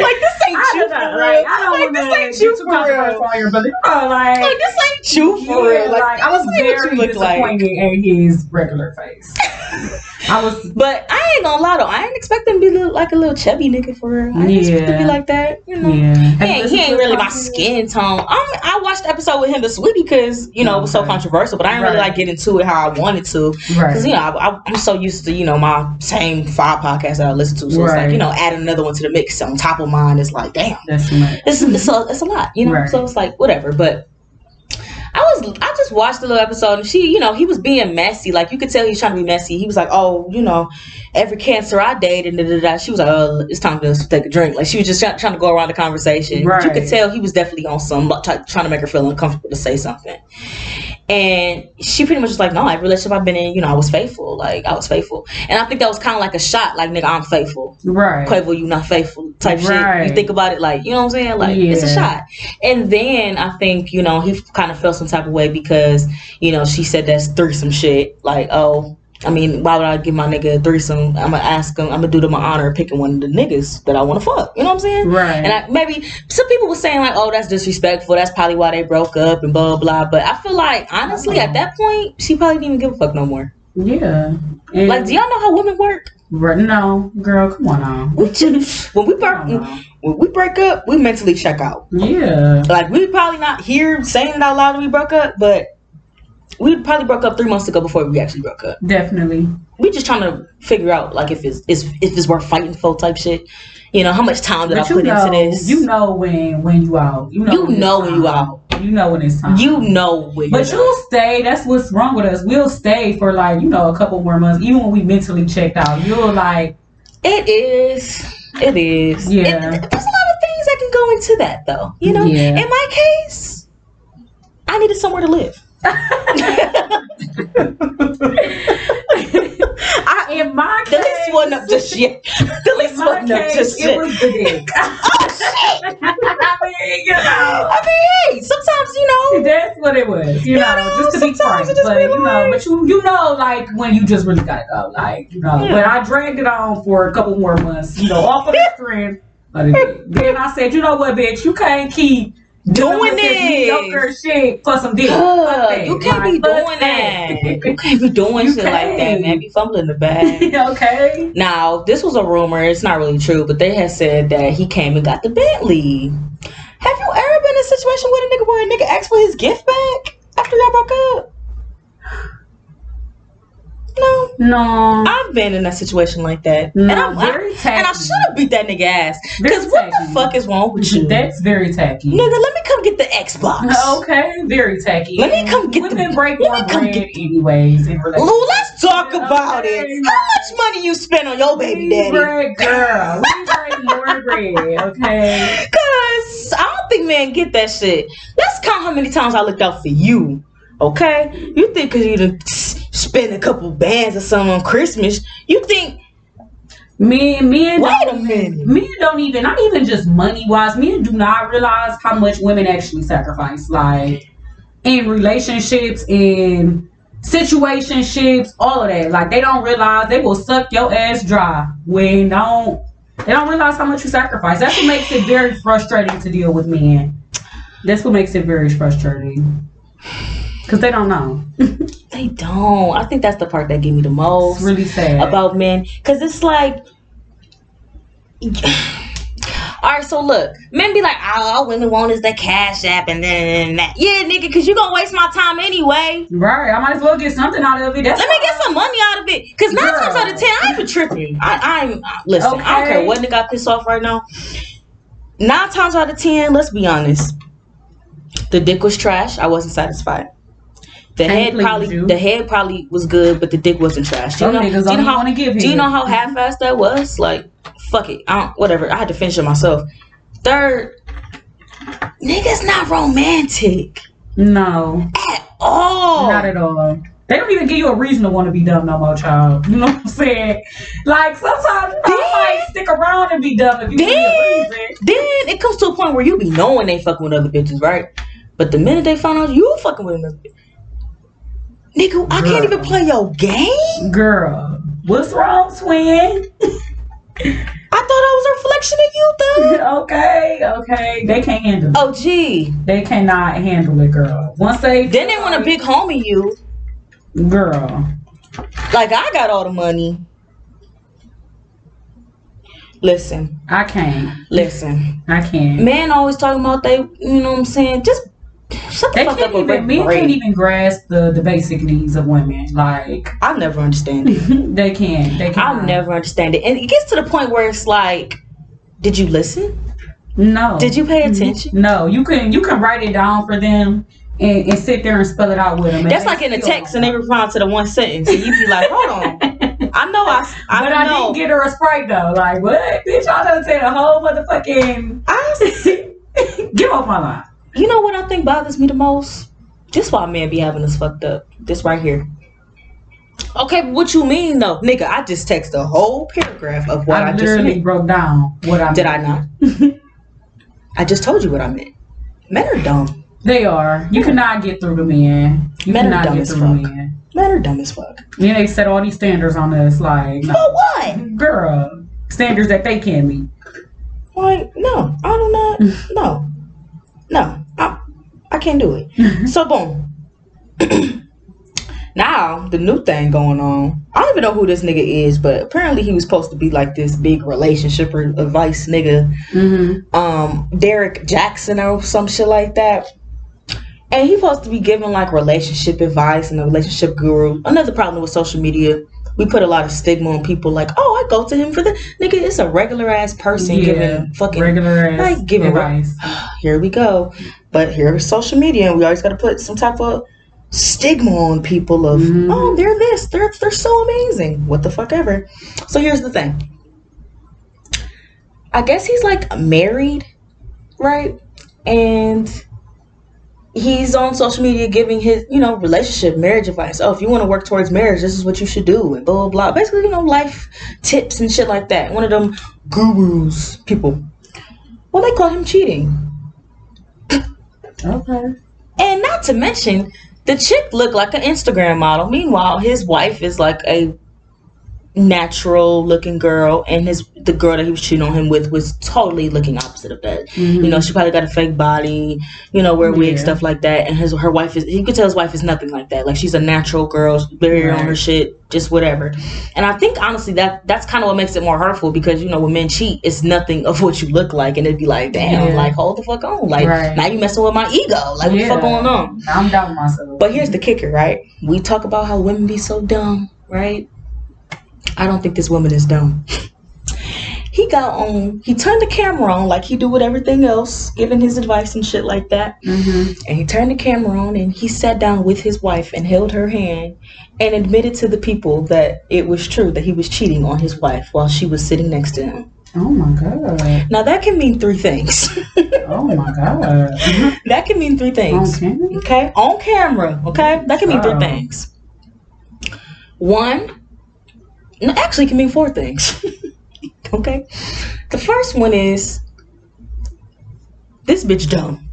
like this ain't I you for real. like, I don't like this ain't you for real. your brother. You like, Like this ain't you for yeah, real. like, Like, I was very you look like. disappointed at his regular face. (laughs) I was But I ain't gonna lie though, I ain't expecting to be little, like a little chubby nigga for real. I ain't expect him to be like that, you know. yeah. He ain't, he ain't really my skin tone. I'm, I watched the episode with him, the Saweetie, because you know it was so controversial. But I didn't really like get into it how I wanted to, Right. because you know I, I, I'm so used to you know my same five podcasts that I listen to. So it's like you know add another one to the mix on top of mine. It's like damn, That's too much. it's it's a, it's a lot, you know. Right. So it's like whatever. But I was I just watched the little episode and she, you know, he was being messy. Like you could tell he's trying to be messy. He was like, oh, you know, every cancer I dated, and da, da, da. she was like, oh, it's time to take a drink. Like she was just try- trying to go around the conversation. But you could tell he was definitely on some try- trying to make her feel uncomfortable to say something. And she pretty much was like, no, every relationship I've been in, you know, I was faithful. Like I was faithful. And I think that was kind of like a shot. Like nigga, I'm faithful. Right. Quavo, you not faithful type shit. Right. You think about it like, you know what I'm saying? Like it's a shot. And then I think, you know, he kind of felt some type of way because, you know, she said that's threesome shit. Like, oh, I mean, why would I give my nigga a threesome? I'm gonna ask him, I'm gonna do them an honor of picking one of the niggas that I wanna fuck. You know what I'm saying? Right. And I, maybe some people were saying like, oh, that's disrespectful. That's probably why they broke up and blah blah. But I feel like honestly, at that point, she probably didn't even give a fuck no more. yeah. And- Like, do y'all know how women work? Right, no, girl, come on now. We (laughs) when we break, when we break up, we mentally check out. Yeah. Like we probably not here saying it out loud that we broke up, but we probably broke up three months ago before we actually broke up. Definitely. We just trying to figure out like if it's, it's if it's worth fighting for type shit. You know how much time did But I put know, into this? you know when when you out. You know, You when know when you out. You know when it's time. You know when. But you'll stay. That's what's wrong with us. We'll stay for like you know a couple more months, even when we mentally checked out. You'll like It is. It is. Yeah. It- there's a lot of things that can go into that, though. You know. Yeah. In my case, I needed somewhere to live. I, In my the case, list wasn't up just (laughs) yet. The in my wasn't up case, just it yet. was the dick. (laughs) (laughs) I mean, you know. I mean, hey, sometimes you know. That's what it was, you You know, know, just to be frank. But be you know, like- but you you know, like when you just really gotta go, like you know. Yeah. But I dragged it on for a couple more months, you know, off of the the dick. Then I said, you know what, bitch, you can't keep Doing this this. mediocre shit for some dick. You can't be doing that. You can't be doing You shit like that, man. Be fumbling the bag. (laughs) okay. Now, this was a rumor. It's not really true, but they had said that he came and got the Bentley. Have you ever been in a situation with a nigga where a nigga asked for his gift back after y'all broke up? No. No. I've been in a situation like that. No, and, I'm, very I, and I should have beat that nigga ass. Because what the fuck is wrong with you? That's very tacky. Nigga, let me come get the Xbox. Okay, very tacky. Let me come get the- Women break let me come bread get- anyways. Lou, let's talk Yeah, about okay, it. How much money you spend on your baby daddy? break, girl. We break more bread, okay? (laughs) Cause I don't think men get that shit. Let's count how many times I looked out for you. Okay? You think cause you done spend a couple bands or something on Christmas, you think Men, men Wait don't, a minute. Men don't even, not even just money wise. Men do not realize how much women actually sacrifice, like in relationships, in situationships, all of that. Like they don't realize they will suck your ass dry when don't. They don't realize how much you sacrifice. That's what makes it very frustrating to deal with men. That's what makes it very frustrating. Cause they don't know. (laughs) they don't. I think that's the part that gave me the most It's really sad. about men. Cause it's like (sighs) all right, so look, men be like, oh, all women want is the cash app and then that. Yeah, nigga, cause you gonna waste my time anyway. right. I might as well get something out of it. That's Let me get some money out of it. Cause nine Girl. times out of ten, I ain't even tripping. I, I'm listen. I don't Okay. care what nigga got pissed off right now. Nine times out of ten, let's be honest, the dick was trash. I wasn't satisfied. The head probably, you. the head probably was good, but the dick wasn't trash. Do you know? do you know how? want to give Do you know how half-assed that was? Like, fuck it. I don't. Whatever. I had to finish it myself. Third, niggas not romantic No, at all. not at all. They don't even give you a reason to want to be dumb no more, child. You know what I'm saying? Like sometimes you might stick around and be dumb if you give me a Then, reason. then it comes to a point where you be knowing they fucking with other bitches, right? But the minute they find out you fucking with another bitch, nigga, I can't even play your game. Girl, what's wrong, twin? (laughs) I thought I was a reflection of you, though. (laughs) okay, okay. They can't handle it. Oh, gee. They cannot handle it, girl. Once they Then they want a big homie you. girl. Like I got all the money. Listen, I can't. listen. I can't. Man always talking about they, you know what I'm saying? Just shut the They fuck can't up even. Men can't even grasp the the basic needs of women. Like I'll never understand it. (laughs) they can't. They can't. I'll never understand it. And it gets to the point where it's like, did you listen? No. Did you pay mm-hmm. attention? No, you can you can write it down for them and, and sit there and spell it out with them. That's like in a text and they respond to the one sentence. And you be like, hold on. I know I, I but I know. didn't get her a sprite though. Like what? Bitch, I done said a whole motherfucking I, (laughs) give off my line. You know what I think bothers me the most? This why men be having us fucked up. This right here. Okay, but what you mean though? Nigga, I just text a whole paragraph of what I, I, just literally meant. broke down what I Did I not? I just told you what I meant. Men are dumb. They are. You cannot get through the men. You Men are cannot dumb get as through fuck. men. Men are dumb as fuck. Then they set all these standards on us, like no, For what? girl, standards that they can't meet. Like, no, I do not. (laughs) No, no, I, I can't do it. So boom. (clears throat) now the new thing going on. I don't even know who this nigga is, but apparently he was supposed to be like this big relationship or advice nigga. Mm-hmm. Um, Derrick Jaxn or some shit like that. And he's supposed to be giving like relationship advice and a relationship guru. Another problem with social media, we put a lot of stigma on people like, oh, I go to him for the nigga. It's a regular ass person giving fucking regular ass like, give it advice. (sighs) here we go. But here's social media, and we always got to put some type of stigma on people of, Mhm. oh, they're this, they're they're so amazing, what the fuck ever. So here's the thing. I guess he's like married, right? And he's on social media giving his, you know, relationship, marriage advice. Oh, if you want to work towards marriage, this is what you should do, and blah blah blah. Basically, you know, life tips and shit like that. One of them gurus people. Well, they call him cheating. Okay. And not to mention, the chick looked like an Instagram model. Meanwhile, his wife is like a natural looking girl and his the girl that he was cheating on him with was totally looking opposite of that. Mhm. You know, she probably got a fake body, you know, wear wig, Yeah. stuff like that. And his her wife is he could tell his wife is nothing like that. Like she's a natural girl, very on her shit, just whatever. And I think honestly that that's kind of what makes it more hurtful because you know when men cheat, it's nothing of what you look like, and it'd be like, damn, Yeah. like hold the fuck on, like Right. now you messing with my ego, like what the fuck going on? Now I'm with myself. But here's the kicker, right? We talk about how women be so dumb, right? I don't think this woman is dumb. He got on, he turned the camera on like he do with everything else, giving his advice and shit like that. hmm And he turned the camera on and he sat down with his wife and held her hand and admitted to the people that it was true that he was cheating on his wife while she was sitting next to him. Oh my god. Now that can mean three things. (laughs) Oh my god. that can mean three things. Okay. Okay, on camera. Okay, that can mean three things. One, actually, can mean four things. (laughs) okay, the first one is this bitch dumb.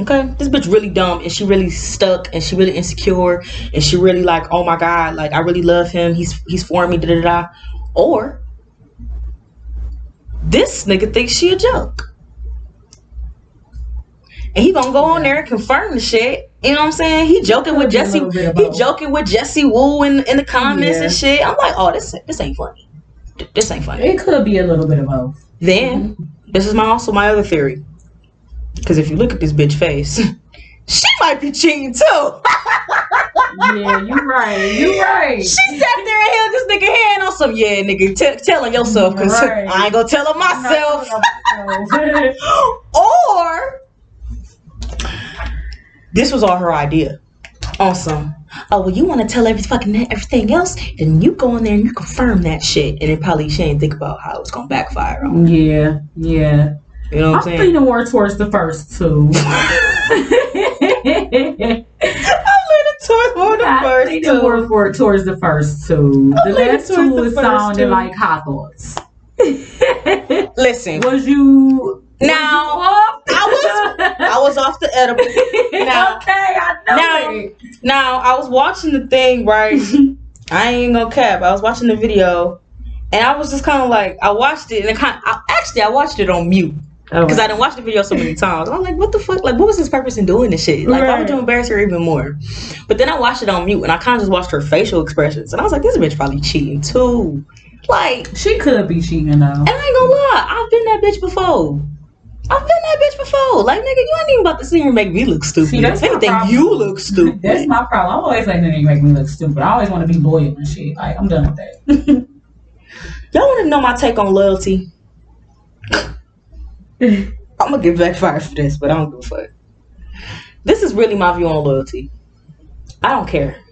Okay, this bitch really dumb, and she really stuck, and she really insecure, and she really like, oh my god, like I really love him. He's he's for me. Da da da. Or this nigga thinks she a joke. And he gonna go on there and confirm the shit. You know what I'm saying? He joking with Could be a Jesse. little bit of He joking with Jesse Woo in, in the comments Yeah. and shit. I'm like, oh, this this ain't funny. This ain't funny. It could be a little bit of both. Then this is my also my other theory. Because if you look at this bitch face, (laughs) she might be cheating too. (laughs) yeah, you right. You right. She sat there and held this nigga hand on some yeah, nigga. T- tell him yourself, cause Right. (laughs) I ain't gonna tell him myself. myself. or this was all her idea. Awesome. Oh well, you want to tell every fucking everything else, then you go in there and you confirm that shit, and then probably she ain't think about how it's gonna backfire on. her. yeah, yeah. You know what I'm I'm saying? leaning more towards the first two. (laughs) (laughs) I'm leaning towards more the I'm first leaning two. more for, towards the first two. The I'm last two the is sounding two. like hot thoughts. (laughs) Listen, was you Now, was off? I I was off the edible. (laughs) now- okay, I know now- it. Now I was watching the thing, right? (laughs) I ain't gonna cap. I was watching the video, and I was just kind of like, I watched it, and it kind. I, actually, I watched it on mute oh. because I didn't watch the video so many times. I'm like, what the fuck? Like, what was his purpose in doing this shit? Like, why would you embarrass her even more? But then I watched it on mute, and I kind of just watched her facial expressions, and I was like, this bitch probably cheating too. Like, she could be cheating though. and I ain't gonna lie, I've been that bitch before. I've been that bitch before. Like, nigga, you ain't even about to see me make me look stupid. See, that's if anything, problem. you look (laughs) stupid. That's my problem. I'm always like, nigga, you make me look stupid. I always want to be loyal and shit. Like, I'm done with that. (laughs) Y'all want to know my take on loyalty? (laughs) I'm gonna get backfired for this, but I don't give a fuck. This is really my view on loyalty. I don't care.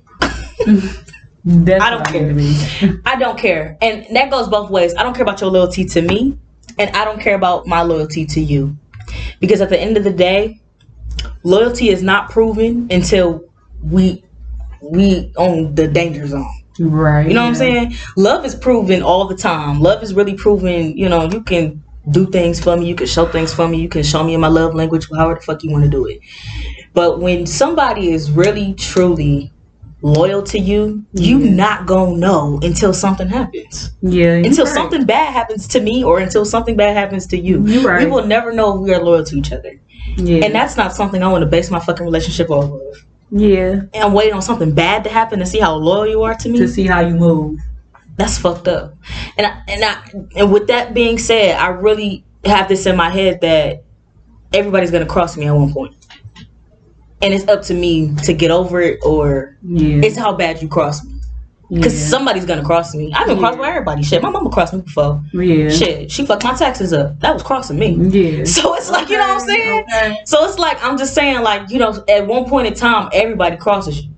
I don't care. I don't care, and that goes both ways. I don't care about your loyalty to me, and I don't care about my loyalty to you, because at the end of the day, loyalty is not proven until we we own the danger zone. Right. You know what I'm saying? Love is proven all the time. Love is really proven, you know, you can do things for me, you can show things for me, you can show me in my love language, however the fuck you want to do it. But when somebody is really truly loyal to you, you Yeah. not gonna know until something happens. Yeah. Until right. something bad happens to me or until something bad happens to you. You right. We will never know if we are loyal to each other. Yeah. And that's not something I want to base my fucking relationship off of. yeah. And I'm waiting on something bad to happen to see how loyal you are to me. To see how you move. That's fucked up. And I, and I and with that being said, I really have this in my head that everybody's gonna cross me at one point, and it's up to me to get over it, or Yeah. it's how bad you cross me. Because yeah. somebody's gonna cross me. I've been crossed by everybody. Shit, my mama crossed me before. yeah. Shit, she fucked my taxes up. That was crossing me. Yeah. (laughs) So it's like you know what I'm saying. Okay. So it's like I'm just saying, like you know, at one point in time, everybody crosses you,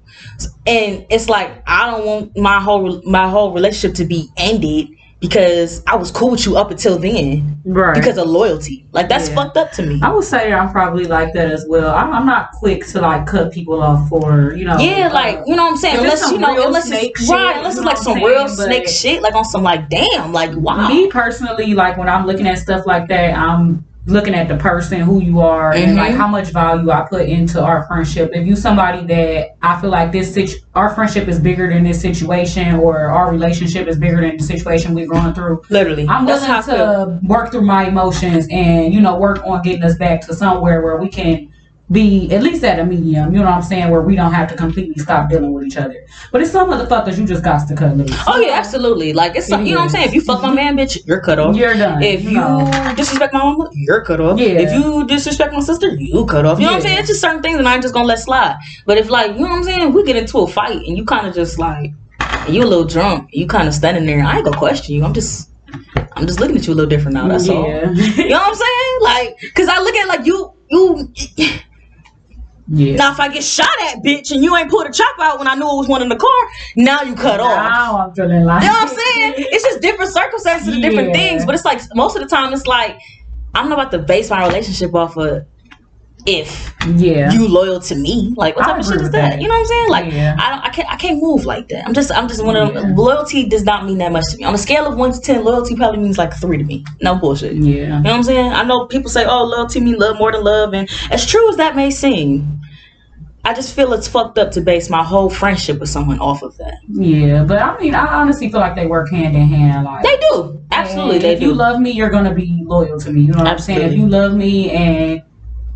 and it's like I don't want my whole my whole relationship to be ended because I was cool with you up until then Right. because of loyalty. Like that's Yeah. fucked up to me. I would say I'm probably like that as well. I'm, I'm not quick to like cut people off for you know. Yeah, uh, like you know what I'm saying. Unless you know, unless it's shit, right, unless it's like some I'm real snake shit, like on some like damn, like wow. Me personally, like when I'm looking at stuff like that, I'm looking at the person, who you are, and like Mhm. how much value I put into our friendship. If you somebody that I feel like this situ- our friendship is bigger than this situation, or our relationship is bigger than the situation we're going through, Literally, I'm willing how I feel. to work through my emotions and you know work on getting us back to somewhere where we can be at least at a medium. You know what I'm saying? Where we don't have to completely stop dealing with each other. But it's some motherfuckers you just got to cut loose. Oh yeah, absolutely. Like it's some, you know what I'm saying. If you fuck my man, bitch, you're cut off. You're done. If you know. disrespect my mama, you're cut off. Yeah. If you disrespect my sister, you cut off. You know what I'm saying? It's just certain things, and I ain't just gonna let slide. But if like, you know what I'm saying, we get into a fight, and you kind of just like, you a little drunk, you kind of standing there. I ain't gonna question you. I'm just, I'm just looking at you a little different now. That's all. You know what I'm saying? Like, cause I look at like you, you. Yeah. Now if I get shot at, bitch, and you ain't pulled a chop out when I knew it was one in the car, now you cut off. Now I'm feeling like You know what I'm saying? (laughs) It's just different circumstances and different things. But it's like most of the time, it's like I'm not about to base my relationship off of if Yeah. you loyal to me. Like what I type of shit is that? that. You know what I'm saying? Like Yeah. I don't, I can't, I can't move like that. I'm just, I'm just one of them. Loyalty does not mean that much to me. On a scale of one to ten, loyalty probably means like three to me. No bullshit. yeah You know what I'm saying? I know people say, "Oh, loyalty mean love more than love," and as true as that may seem, I just feel it's fucked up to base my whole friendship with someone off of that. Yeah. But I mean, I honestly feel like they work hand in hand. Like They do, absolutely, they if do. you love me, you're gonna be loyal to me. You know what I'm saying? If you love me and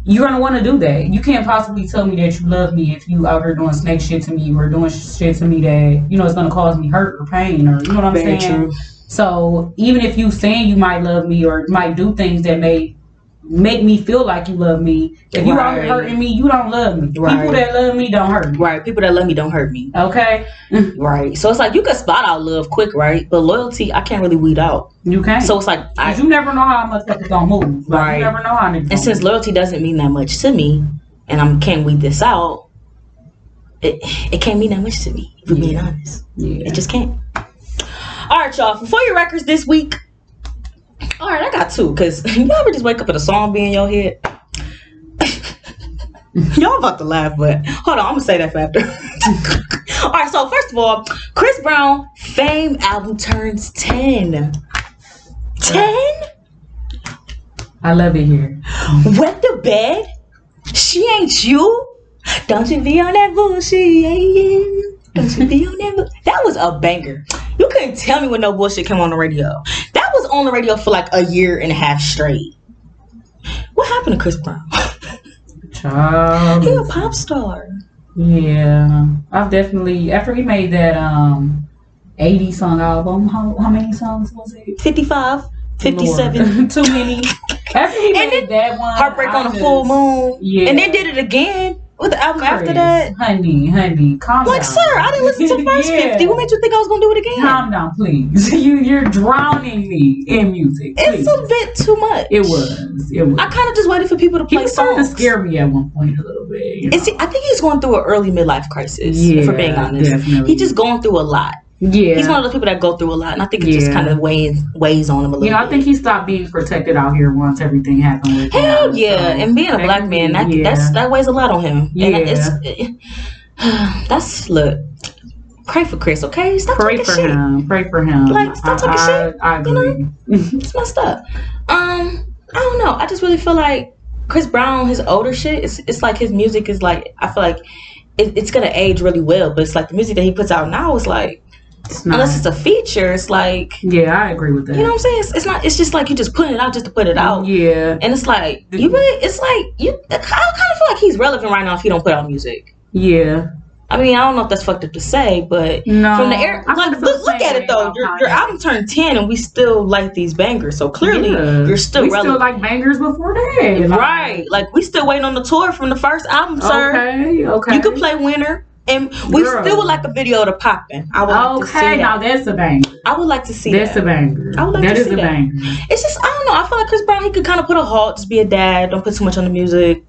you're gonna want to do that. You can't possibly tell me that you love me if you out here doing snake shit to me or doing shit to me that you know it's gonna cause me hurt or pain or you know what I'm Very saying. true. So even if you saying you might love me or might do things that may make me feel like you love me, if you Right. hurting me, you don't love me. Right. People that love me don't hurt me. Right, people that love me don't hurt me. Okay, (laughs) Right, so it's like you can spot out love quick, right? But loyalty, I can't really weed out. you can't. So it's like, I, you never know how a motherfuckers gonna move. Like, Right. You never know how and since move. loyalty doesn't mean that much to me, and I can't weed this out, it it can't mean that much to me. If we're being honest, yeah. it just can't. All right, y'all. For your records this week. All right, I got two. Cause (laughs) you ever just wake up and a song be in your head? (laughs) Y'all about to laugh, but hold on, I'm gonna say that for after. (laughs) all right, so first of all, Chris Brown Fame album turns 10. 10? I love it here. Wet the bed? She ain't you? Don't you be on that bullshit, yeah, yeah. Don't you be on that bu- That was a banger. You couldn't tell me when no bullshit came on the radio. On the radio for like a year and a half straight. What happened to Chris Brown? Child. he a pop star. Yeah. I've definitely after he made that um 80 song album, how, how many songs was it? 55, 57. (laughs) Too many. (laughs) After he And made that one. Heartbreak I on a full moon. Yeah. And then did it again with the album after that. Honey, honey, calm Like, down. Like, sir, I didn't listen to (laughs) the first Yeah. 50. What made you think I was going to do it again? Calm down, please. (laughs) You you're drowning me in music. It's a bit too much. It was. It was. I kind of just waited for people to he play was starting to scare me at one point a little bit. You know? He, I think he's going through an early midlife crisis. if we're being Yeah, honest, definitely. he's just going through a lot. Yeah. He's one of those people that go through a lot, and I think it just kind of weighs weighs on him a little. You know, I bit. think he stopped being protected out here once everything happened with him. Hell yeah, So, and being a black man, that yeah. that's that weighs a lot on him. And Yeah. it's (sighs) that's look. Pray for Chris, okay? Stop Pray talking for shit. him. Pray for him. Like, stop talking I, shit, I, I you know? (laughs) It's messed up. Um, I don't know. I just really feel like Chris Brown, his older shit, it's it's like his music is like I feel like it, it's gonna age really well, but it's like the music that he puts out now is like It's not. unless it's a feature, it's like yeah, I agree with that. you know what I'm saying? It's, it's not. It's just like you just putting it out just to put it out, Yeah. and it's like you really. It's like you. I kind of feel like he's relevant right now if he don't put out music. Yeah. I mean, I don't know if that's fucked up to say, but No. from the air, like look, look at it though. Your, your album turned ten, and we still like these bangers. So clearly, Yeah. you're still we relevant. still like bangers before that. Like, Right. Like we still waiting on the tour from the first album, sir. Okay. Okay. You could play Winner. And we Girl. still would like a video the popping. I would like to see Okay, now that's a bang. I would like to see That's that. a bang. I would like That to is see a that. banger. It's just I don't know. I feel like Chris Brown he could kind of put a halt, just be a dad, don't put too much on the music.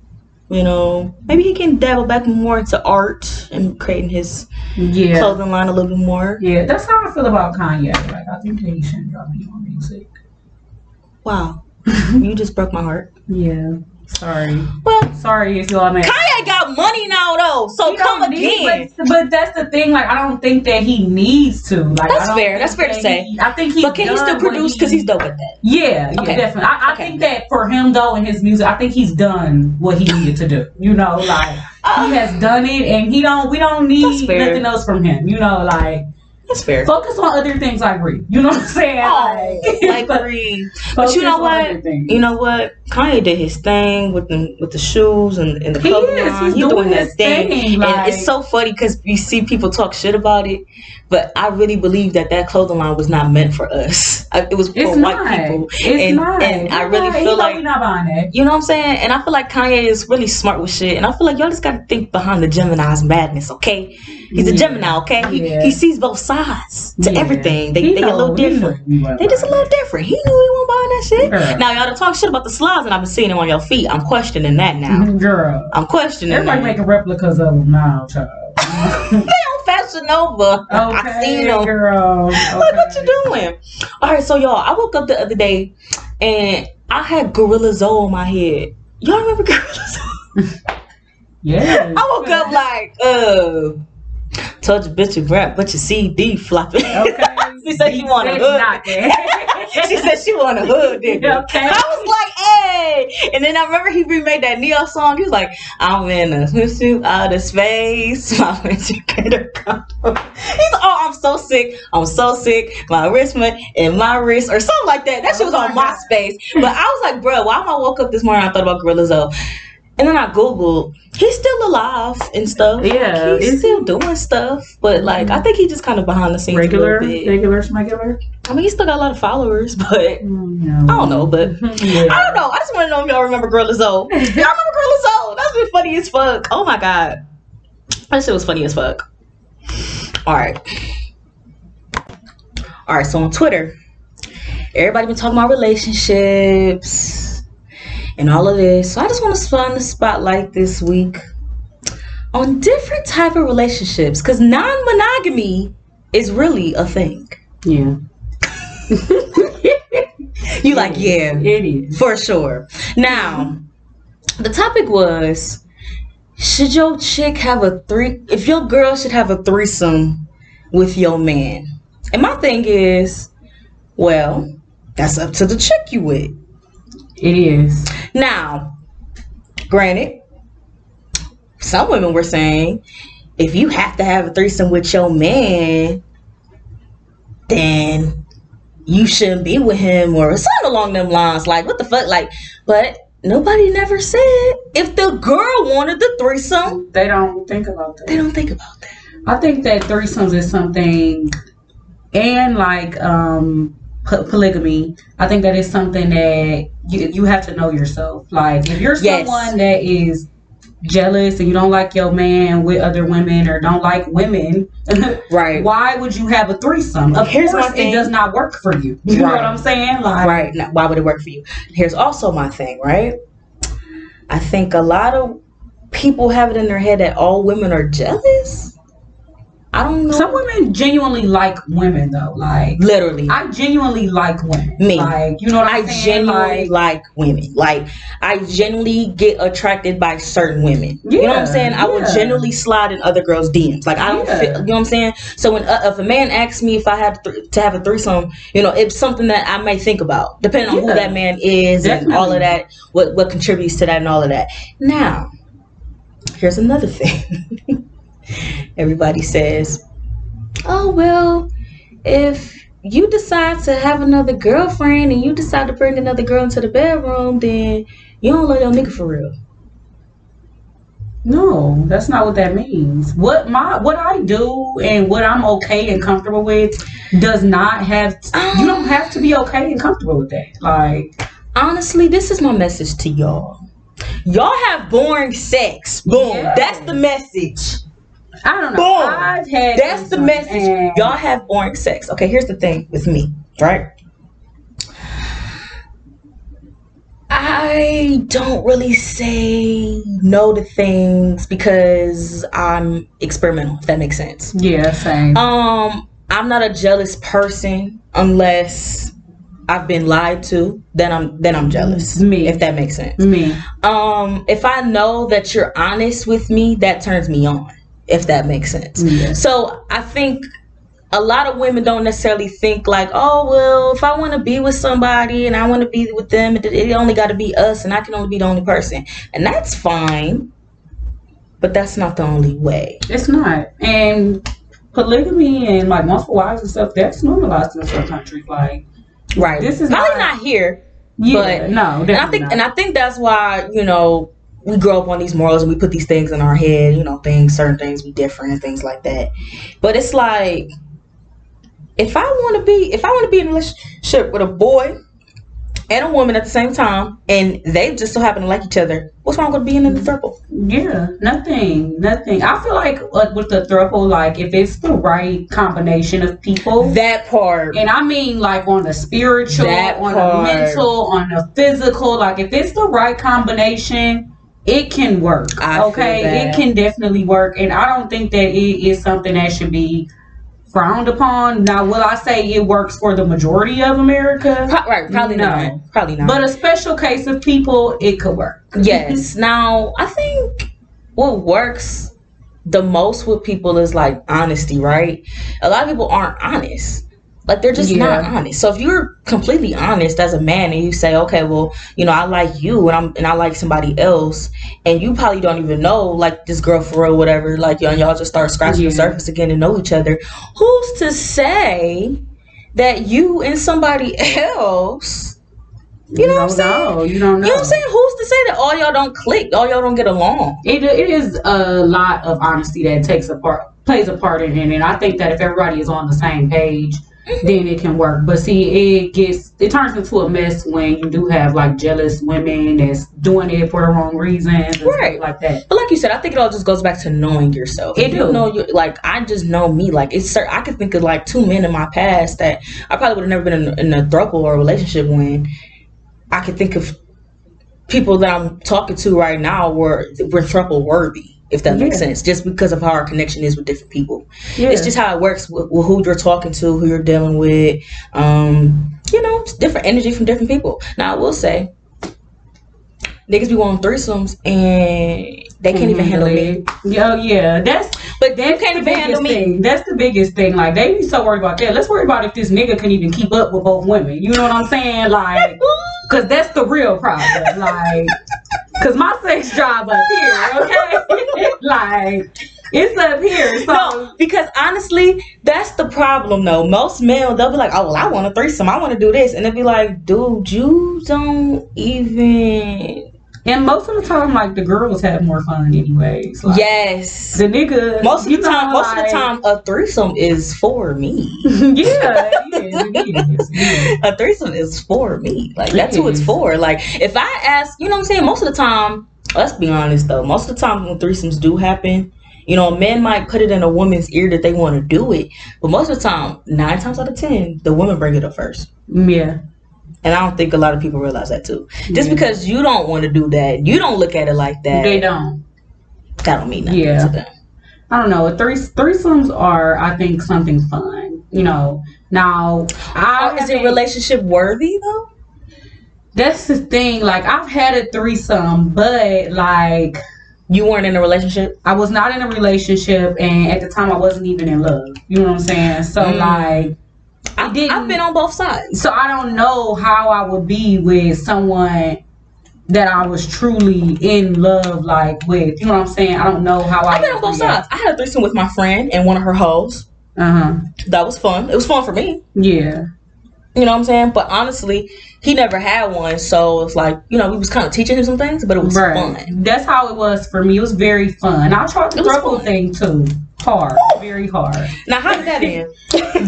You know, maybe he can dabble back more into art and creating his Yeah. clothing line a little bit more. Yeah, that's how I feel about Kanye. Like, I think that he shouldn't drop any more music. Wow, (laughs) you just broke my heart. Yeah. Sorry. Well, Sorry if y'all mad. Kanye money now though, so He come don't need- again. but, but that's the thing. Like, I don't think that he needs to. Like, That's I don't fair, that's fair to say. he- I think he. But can he still produce because he's dope at that? Yeah, yeah, Okay. definitely. I, I Okay. think that for him though, in his music, I think he's done what he needed to do. You know, like Uh, he has done it, and he don't. We don't need nothing else from him. You know, like That's fair. focus on other things like Reed. You know what I'm saying? Oh, like But Reed. But you know what? You know what? Kanye did his thing with the with the shoes and, and the He clothing is. line. He's He doing that his thing, and like- it's so funny because you see people talk shit about it, but I really believe that that clothing line was not meant for us. It was for It's white not. people. It's and, not. and I You're really right. Feel know like not buying that. you know what I'm saying? And I feel like Kanye is really smart with shit. And I feel like y'all just gotta think behind the Gemini's madness, okay? He's a Gemini, okay? He, Yeah. he sees both sides to Yeah. everything. They, He they a little different. knew we wasn't They just a little different. He knew he wasn't buying that shit. Girl. Now y'all done talk shit about the slides and I've been seeing them on your feet. I'm questioning that now. (laughs) Girl. I'm questioning Everybody that. making replicas of them now, child. (laughs) They on Fashion Nova. I okay, seen them. girl. Like, what okay. you doing? All right, so y'all, I woke up the other day and I had Gorilla Zoe on my head. Y'all remember (laughs) Gorilla Zoe? Yeah. I woke up like, uh, told your bitch you rap, but your CD flopping. Okay. (laughs) (laughs) she said she want a hood. she said she want a hood, nigga. Okay. I was like, hey. And then I remember he remade that Neo song. He was like, I'm in a swimsuit out of space. My gator combo. He's oh, I'm so sick. I'm so sick. My wrist went in my wrist or something like that. That shit was Oh on. MySpace. But I was like, bro, why am I woke up this morning? I thought about Gorilla Zoe. And then I Googled, he's still alive and stuff. Yeah, Like, he's still doing stuff. But like, I think he just kind of behind the scenes regular, a little bit. regular, regular. I mean, he still got a lot of followers, (laughs) but Mm, I don't know, but (laughs) yeah. I don't know. I just want to know if y'all remember Gorilla Zoe. y'all remember Gorilla Zoe? That's been funny as fuck. Oh my god, that shit was funny as fuck. All right, all right. So on Twitter, everybody been talking about relationships and all of this. So I just want to find the spotlight this week on different type of relationships because non-monogamy is really a thing. Yeah. (laughs) You like yeah. It is. For sure. Now, the topic was should your chick have a three if your girl should have a threesome with your man? And my thing is, well, that's up to the chick you with. It is. Now, granted, some women were saying if you have to have a threesome with your man, then you shouldn't be with him or something along them lines. Like, what the fuck? Like, but nobody never said if the girl wanted the threesome, They don't think about that. they don't think about that. I think that threesomes is something, and like um po- polygamy. I think that is something that you you have to know yourself. Like if you're Yes. someone that is jealous and you don't like your man with other women or don't like women, (laughs) Right. why would you have a threesome? Of Here's my course, it does not work for you. You know what I'm saying? Like, Right. Now, why would it work for you? Here's also my thing, right? I think a lot of people have it in their head that all women are jealous. I don't know. Some women genuinely like women though. Like Literally. I genuinely like women. Me. Like you know what I I'm saying? genuinely Like, like women. Like I genuinely get attracted by certain women. you know what I'm Yeah, saying? I would yeah. genuinely slide in other girls' DMs. Like I don't, Yeah. feel, you know what I'm saying? So when uh, if a man asks me if I have th- to have a threesome, you know, it's something that I may think about, depending on who that man is and all of that, what what contributes to that and all of that. Now, here's another thing. (laughs) Everybody says, "Oh well, if." You decide to have another girlfriend and you decide to bring another girl into the bedroom, then you don't love your nigga for real. No, that's not what that means. What my what I do and what I'm okay and comfortable with does not have you don't have to be okay and comfortable with that. Like honestly, this is my message to y'all. Y'all have boring sex. Boom. Yeah. That's the message. I don't know. Boom. I've had That's the message. and- Y'all have boring sex. Okay, here's the thing with me, right? I I don't really say no to things because I'm experimental, if that makes sense. Yeah, same. Um, I'm not a jealous person unless I've been lied to. Then I'm then I'm jealous. Me. if that makes sense. Me. Um, if I know that you're honest with me, that turns me on. If that makes sense. Mm, yeah. So I think a lot of women don't necessarily think like, oh well, if I want to be with somebody and I want to be with them, it, it only got to be us, and I can only be the only person, and that's fine. But that's not the only way. It's not. And polygamy and like multiple wives and stuff, that's normalized in some countries. Like, Right. This is probably not- not, here. yeah, But- no, And I think and I think that's why, you know, we grow up on these morals and we put these things in our head, you know, things certain things be different and things like that. But it's like if I want to be if I want to be in a relationship with a boy and a woman at the same time and they just so happen to like each other, what's wrong with being in the throuple? Yeah, nothing, nothing. I feel like like with the throuple, like if it's the right combination of people, That part. and I mean like on the spiritual, That on part. the mental, on the physical, like if it's the right combination, it can work. I okay, it can definitely work, and I don't think that it is something that should be frowned upon. Now, will I say it works for the majority of America? Pro- right, probably No. not. Probably not. But a special case of people, it could work. Yes. Now, I think what works the most with people is like honesty, right? A lot of people aren't honest. Like they're just Yeah. not honest. So if you're completely honest as a man and you say, okay, well, you know, I like you and I'm and I like somebody else, and you probably don't even know like this girl for real, whatever. Like y'all, y'all just start scratching the surface again and know each other. Who's to say that you and somebody (laughs) else? You know what I'm saying? No, you don't know. You know what I'm saying? Who's to say that all y'all don't click, all y'all don't get along? It, it is a lot of honesty that takes a part plays a part in it, and I think that if everybody is on the same page, then it can work. But see, it gets it turns into a mess when you do have like jealous women that's doing it for the wrong reasons, Right. like that. But like you said, I think it all just goes back to knowing yourself. It If you do. know you like I just know me. Like it's I could think of like two men in my past that I probably would have never been in, in a throuple or a relationship when I could think of people that I'm talking to right now were were throuple worthy. If that makes Yeah. sense, just because of how our connection is with different people, Yeah. it's just how it works with, with who you're talking to, who you're dealing with. Um, you know, it's different energy from different people. Now, I will say, niggas be wanting threesomes and they can't even handle me. Yeah, yeah, that's But you can't even handle me. thing. That's the biggest thing. Like they be so worried about that. Let's worry about if this nigga can even keep up with both women. You know what I'm saying? Like, (laughs) cause that's the real problem. Like, cause my sex drive up here, okay? (laughs) like, it's up here. So No, because honestly, that's the problem though. Most men they'll be like, "Oh, well, I want a threesome. I want to do this," and they'll be like, "Dude, you don't even." And most of the time, like the girls have more fun anyways. Like, Yes. The nigga. Most of the time, know, most of the time, a threesome is for me. (laughs) yeah, it (laughs) is. It is. It is. a threesome is for me. Like It that's who it's for. Like if I ask, you know what I'm saying? Most of the time, let's be honest though, most of the time when threesomes do happen, you know, men might put it in a woman's ear that they want to do it, but most of the time, nine times out of ten, the woman bring it up first. Yeah. And I don't think a lot of people realize that too. Just because you don't want to do that, you don't look at it like that. They don't. That don't mean nothing Yeah. to them. I don't know. Threes threesomes are, I think, something fun. You know. Now, I Oh, is it relationship worthy though? That's the thing. Like, I've had a threesome, but like, You weren't in a relationship. I was not in a relationship, and at the time, I wasn't even in love. You know what I'm saying? So, Mm. like, didn't- I've been on both sides. so I don't know how I would be with someone that I was truly in love, like with. You know what I'm saying? I don't know how I. I've been on both sides. I had a threesome with my friend and one of her hoes. Uh huh. That was fun. It was fun for me. Yeah. You know what I'm saying? But honestly, he never had one, so it's like you know we was kind of teaching him some things, but it was Right. fun. That's how it was for me. It was very fun. I tried the throuple thing too. Hard. Very hard. Now how did that (laughs) end?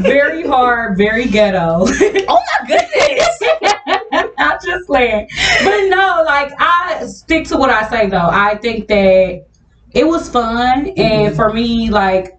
very hard. Very ghetto. (laughs) oh my goodness! (laughs) I'm just playing. But no, like I stick to what I say though. I think that it was fun and for me like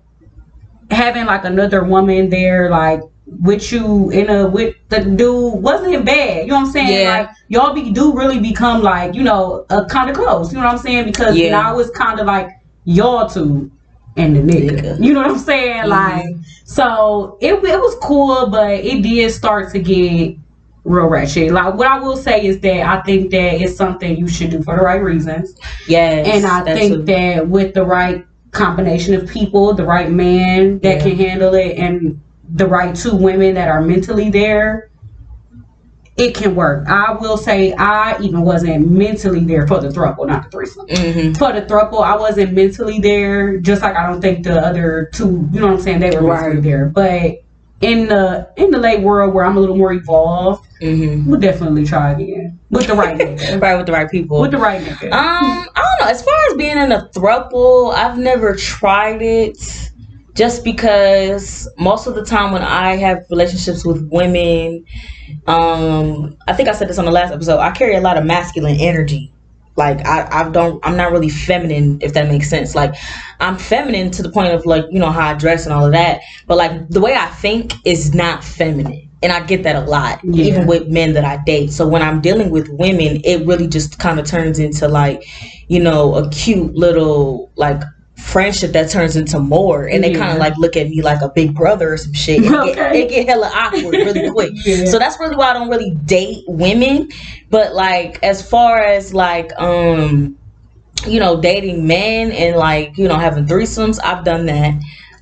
having like another woman there like with you in a with the dude wasn't bad. You know what I'm saying? Yeah. Like y'all be do really become like you know uh, kind of close. You know what I'm saying? Because Yeah. now it's kind of like y'all two and the nigga. Nigga. You know what I'm saying? Mhm. Like so it it was cool, but it did start to get real ratchet. Like what I will say is that I think that it's something you should do for the right reasons. Yes. And I think a- that with the right combination of people, the right man that Yeah. can handle it, and the right two women that are mentally there, it can work. I will say I even wasn't mentally there for the throuple, not the threesome. Mhm. For the throuple, I wasn't mentally there. Just like I don't think the other two, you know what I'm saying, they were mentally Right. there. But in the in the late world where I'm a little more evolved, Mhm. we'll definitely try again with the right nigga. (laughs) Right with the right people. with the right nigga. Um, I don't know. As far as being in a throuple, I've never tried it. Just because most of the time when I have relationships with women, um, I think I said this on the last episode. I carry a lot of masculine energy. Like I, I don't, I'm not really feminine, if that makes sense. Like I'm feminine to the point of like, you know, how I dress and all of that. But like the way I think is not feminine. And I get that a lot, Yeah. even with men that I date. So when I'm dealing with women, it really just kind of turns into like, you know, a cute little like friendship that turns into more. And they kind of like look at me like a big brother or some shit. It, get, Okay. it get hella awkward really quick. (laughs) Yeah. So that's really why I don't really date women. But like as far as like um you know dating men and like you know having threesomes, I've done that.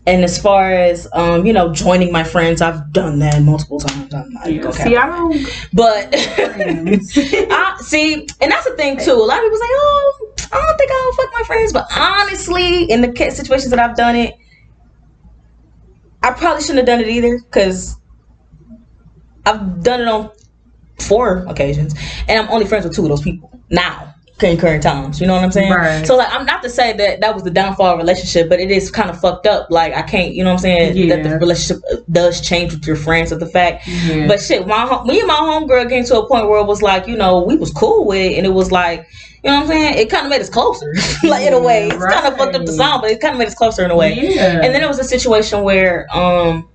And as far as um you know joining my friends, I've done that multiple times. I'm not Yeah, gonna See. I don't. but. (laughs) I see, and that's the thing too. A lot of people say, "Oh, I don't think I'll fuck my friends," but honestly, in the situations that I've done it, I probably shouldn't have done it either because I've done it on four occasions, and I'm only friends with two of those people now. Concurrent times, you know what I'm saying? Right. So like, I'm not to say that that was the downfall of a relationship, but it is kind of fucked up. Like, I can't, you know what I'm saying? Yeah. That the relationship uh, does change with your friends. Of the fact Yeah. but shit, my me and my homegirl came to a point where it was like, you know, we was cool with it, and it was like, you know what I'm saying? It kind of made us closer, (laughs) like in a way. It's kind of fucked up the song, but it kind of made us closer in a way. Yeah. And then it was a situation where, um,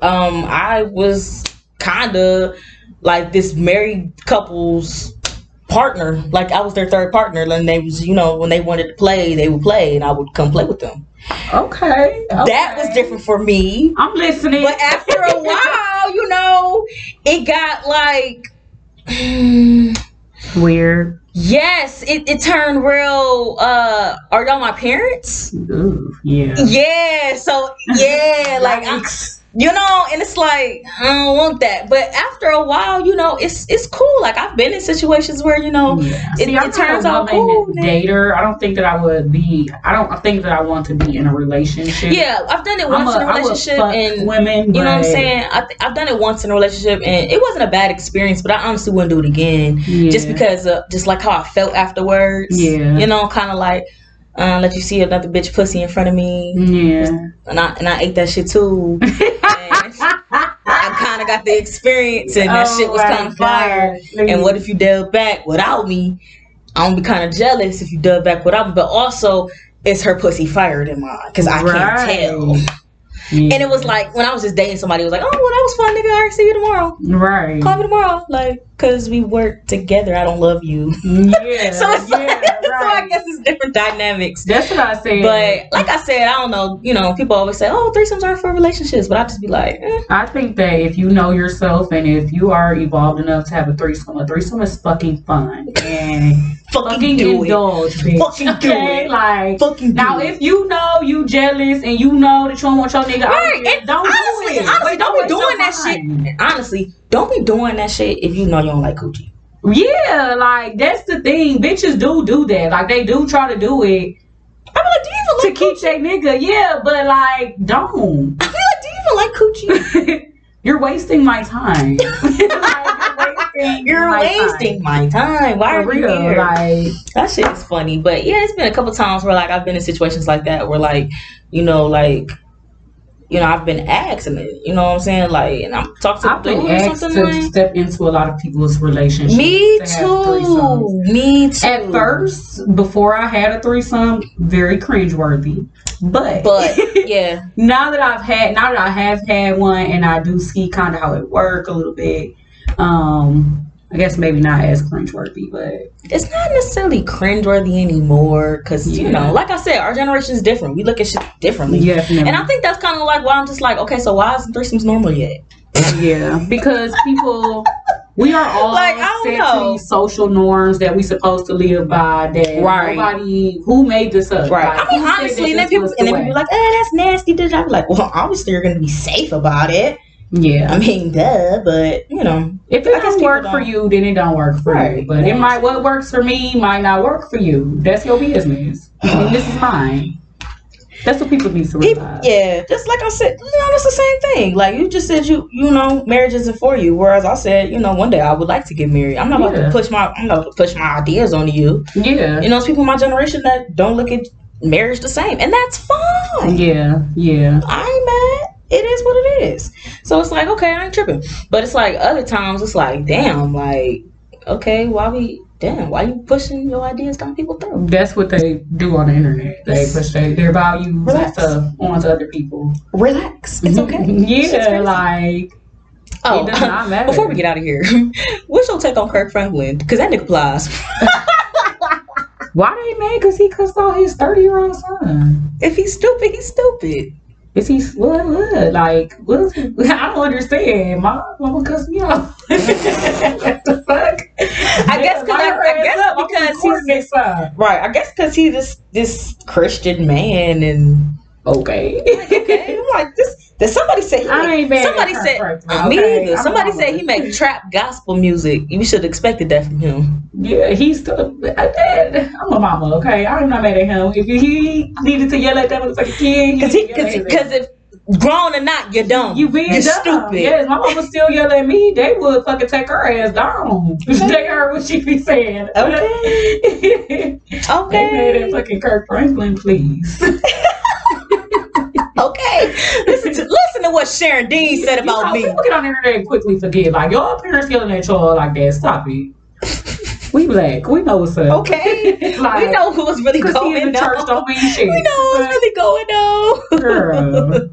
um, I was kind of like this married couple's partner. Like I was their third partner, and they was, you know, when they wanted to play, they would play, and I would come play with them. okay, That was different for me. I'm listening. But after a (laughs) while, you know, it got like (sighs) weird. Yes, it, it turned real uh are y'all my parents? Ooh, yeah. Yeah, so yeah, (laughs) like I'm, you know, and it's like I don't want that. But after a while, you know, it's it's cool. Like I've been in situations where, you know, Yeah. it, See, it I'm turns out cool. dater. I don't think that I would be. I don't think that I want to be in a relationship. Yeah, I've done it once a, in a relationship and women. You know what I'm saying? I th- I've done it once in a relationship, and it wasn't a bad experience. But I honestly wouldn't do it again, Yeah. just because of just like how I felt afterwards. Yeah. you know, kind of like uh, let you see another bitch pussy in front of me, Yeah. and I and I ate that shit too. (laughs) kind of got the experience, and that Oh shit was kind of fire. God. And what if you dug back without me? I'm gonna be kind of jealous if you dug back without me, but also. Is her pussy fired in mine? Because I can't tell. Yeah. And it was like when I was just dating somebody, it was like, oh, well, that was fun, nigga. I'll see you tomorrow. right. Call me tomorrow, like, cause we work together. I don't love you. Yeah. (laughs) so it's yeah, like, so I guess it's different dynamics. That's what I said. But like I said, I don't know. You know, people always say, oh, threesomes aren't for relationships, but I just be like, eh. I think that if you know yourself and if you are evolved enough to have a threesome, a threesome is fucking fun (laughs) and fucking, fucking do indulge, it, bitch. fucking do Okay? it, Like fucking now, if you know you jealous and you know that you don't want your nigga out Right, here, and don't honestly, do it. honestly, Wait, don't be doing that shit. honestly, don't be doing that shit if you know you don't like coochie. Yeah, like that's the thing. Bitches do do that. Like they do try to do it I'm like, do you even like to keep their nigga. Yeah, but like don't. I be like, do you even like coochie? (laughs) you're wasting my time. (laughs) (laughs) like, you're wasting. You're my time. wasting my time. Why For are you here? like That shit is funny, but yeah, it's been a couple times where like I've been in situations like that where like, you know, like you know, I've been asked, and you know what I'm saying, like, and I'm talking to I've been asked something to like. step into a lot of people's relationships. Me to have threesomes. too. Me too. At first, before I had a threesome, very cringeworthy. But but (laughs) yeah, now that I've had, now that I have had one, and I do see kind of how it work a little bit. Um, I guess maybe not as cringeworthy, but it's not necessarily cringeworthy anymore because you know, like I said, our generation is different. We look at shit differently. yeah, And I think that's kind of like why I'm just like, okay, so why isn't threesomes normal yet? yeah, because people. We are (laughs) all Like, I don't set know. to these social norms that we supposed to live by. That Right. nobody who made this up. Right. Like, I mean, honestly, and then people and the then people like, eh, that's nasty. Did I be like, well, obviously you're gonna be safe about it. Yeah. I mean, duh, but you know, If it don't work for you, then it don't work for Right. you. But it might what works for me might not work for you. That's your business. and this is mine. That's what people need to realize. yeah, just like I said, you know, it's the same thing. Like you just said, you you know, marriage isn't for you. Whereas I said, you know, one day I would like to get married. I'm not about to push my I'm not about to push my ideas onto you. Yeah. You know, it's people in my generation that don't look at marriage the same, and that's fine. Yeah. Yeah. I ain't mad. It is what it is. So it's like, okay, I ain't tripping. But it's like other times it's like, damn, like, okay, why we damn, why you pushing your ideas down people's throat? That's what they do on the internet. They push their, their values and Relax. stuff onto other people. Relax. It's mm-hmm. okay. (laughs) Shit's yeah, like oh, it does not (laughs) matter. before we get out of here, (laughs) what's your take on Kirk Franklin? Because that nigga applies. why they mad? Cause he cussed out his thirty year old son. if he's stupid, he's stupid. Is he what? What? Like what? (laughs) I don't understand. My mama cussed me out. (laughs) what the fuck? I guess 'cause I- I guess because he's- he's Right. I guess because he's this this Christian man and okay. okay, I'm (laughs) like this. Did somebody say he I make- ain't mad at somebody Kirk said Franklin, me okay? either. I'm Somebody not said he make trap gospel music. You should have expected that from him. Yeah, he's still. I, I'm a mama, okay? I'm not mad at him. If he needed to yell at that motherfucking kid, Because he he needed to yell at because if grown or not, you're dumb. You being you're dumb. stupid. Yes, my mama still yell at me. They would fucking take her ass down. (laughs) they heard what she be saying. Okay. (laughs) they made Okay. that fucking Kirk Franklin, please. Okay. Listen to listen to what Sharon Dean said You about know, me. People get on the internet and quickly forget. Like, your parents yelling at y'all like that. Stop it. we black. We know what's up. Okay. (laughs) like, we know who was really going in church don't mean shit. We know who's really going on. Girl.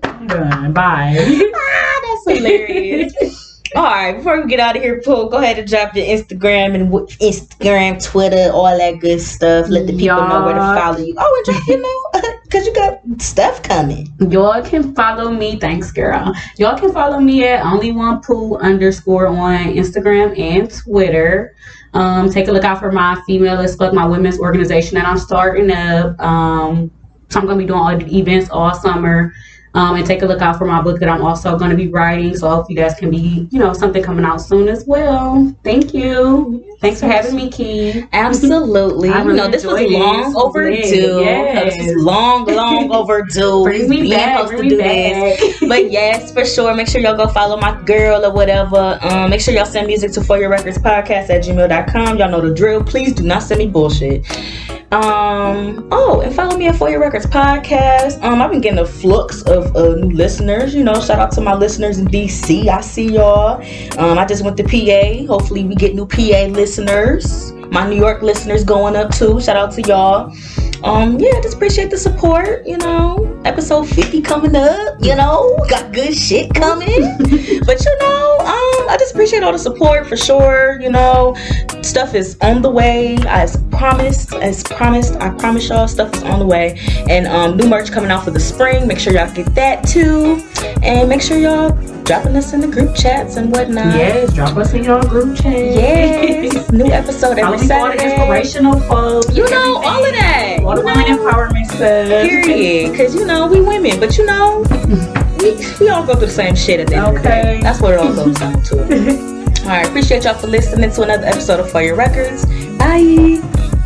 (laughs) I'm done. Bye. (laughs) ah, that's hilarious. All right, before we get out of here, Paul, go ahead and drop your Instagram and w- Instagram, Twitter, all that good stuff. Let the people know where to follow you. Oh, and drop your know because you got stuff coming. Y'all can follow me. Thanks, girl. Y'all can follow me at only one poo underscore on Instagram and Twitter. Um, take a look out for my female as fuck my women's organization that I'm starting up. Um, so I'm gonna be doing all the events all summer. Um, and take a look out for my book that I'm also going to be writing. So hopefully that can be, you know, something coming out soon as well. Thank you. Thanks for having me, Key. Absolutely. (laughs) I you know, this was this. long overdue. (laughs) Yes. This was long, long (laughs) overdue. Bring me been back. supposed to Bring me do this. back. But yes, for sure. Make sure y'all go follow my girl or whatever. Um, make sure y'all send music to For Your Records Podcast at gmail.com. Y'all know the drill. Please do not send me bullshit. Um, oh, and follow me at For Your Records Podcast. Um, I've been getting a flux of uh, new listeners. You know, shout out to my listeners in DC. I see y'all. Um, I just went to PA. Hopefully, we get new PA listeners. My New York listeners going up too. Shout out to y'all. Um, yeah, just appreciate the support. You know, episode 50 coming up. You know, got good shit coming. (laughs) but you know, um, I just appreciate all the support for sure. You know, stuff is on the way. As promised, as promised, I promise y'all, stuff is on the way. And um, new merch coming out for the spring. Make sure y'all get that too. And make sure y'all dropping us in the group chats and whatnot. Yes, drop us in your group chat. Yes. (laughs) New episode every for all inspirational quotes. You know, all of that. All the women empowerment stuff. Period. Because, you know, we women. But, you know, (laughs) we, we all go through the same shit at the end of the day. Okay. That's what it all goes down to. (laughs) all right. Appreciate y'all for listening to another episode of For Your Records. Bye.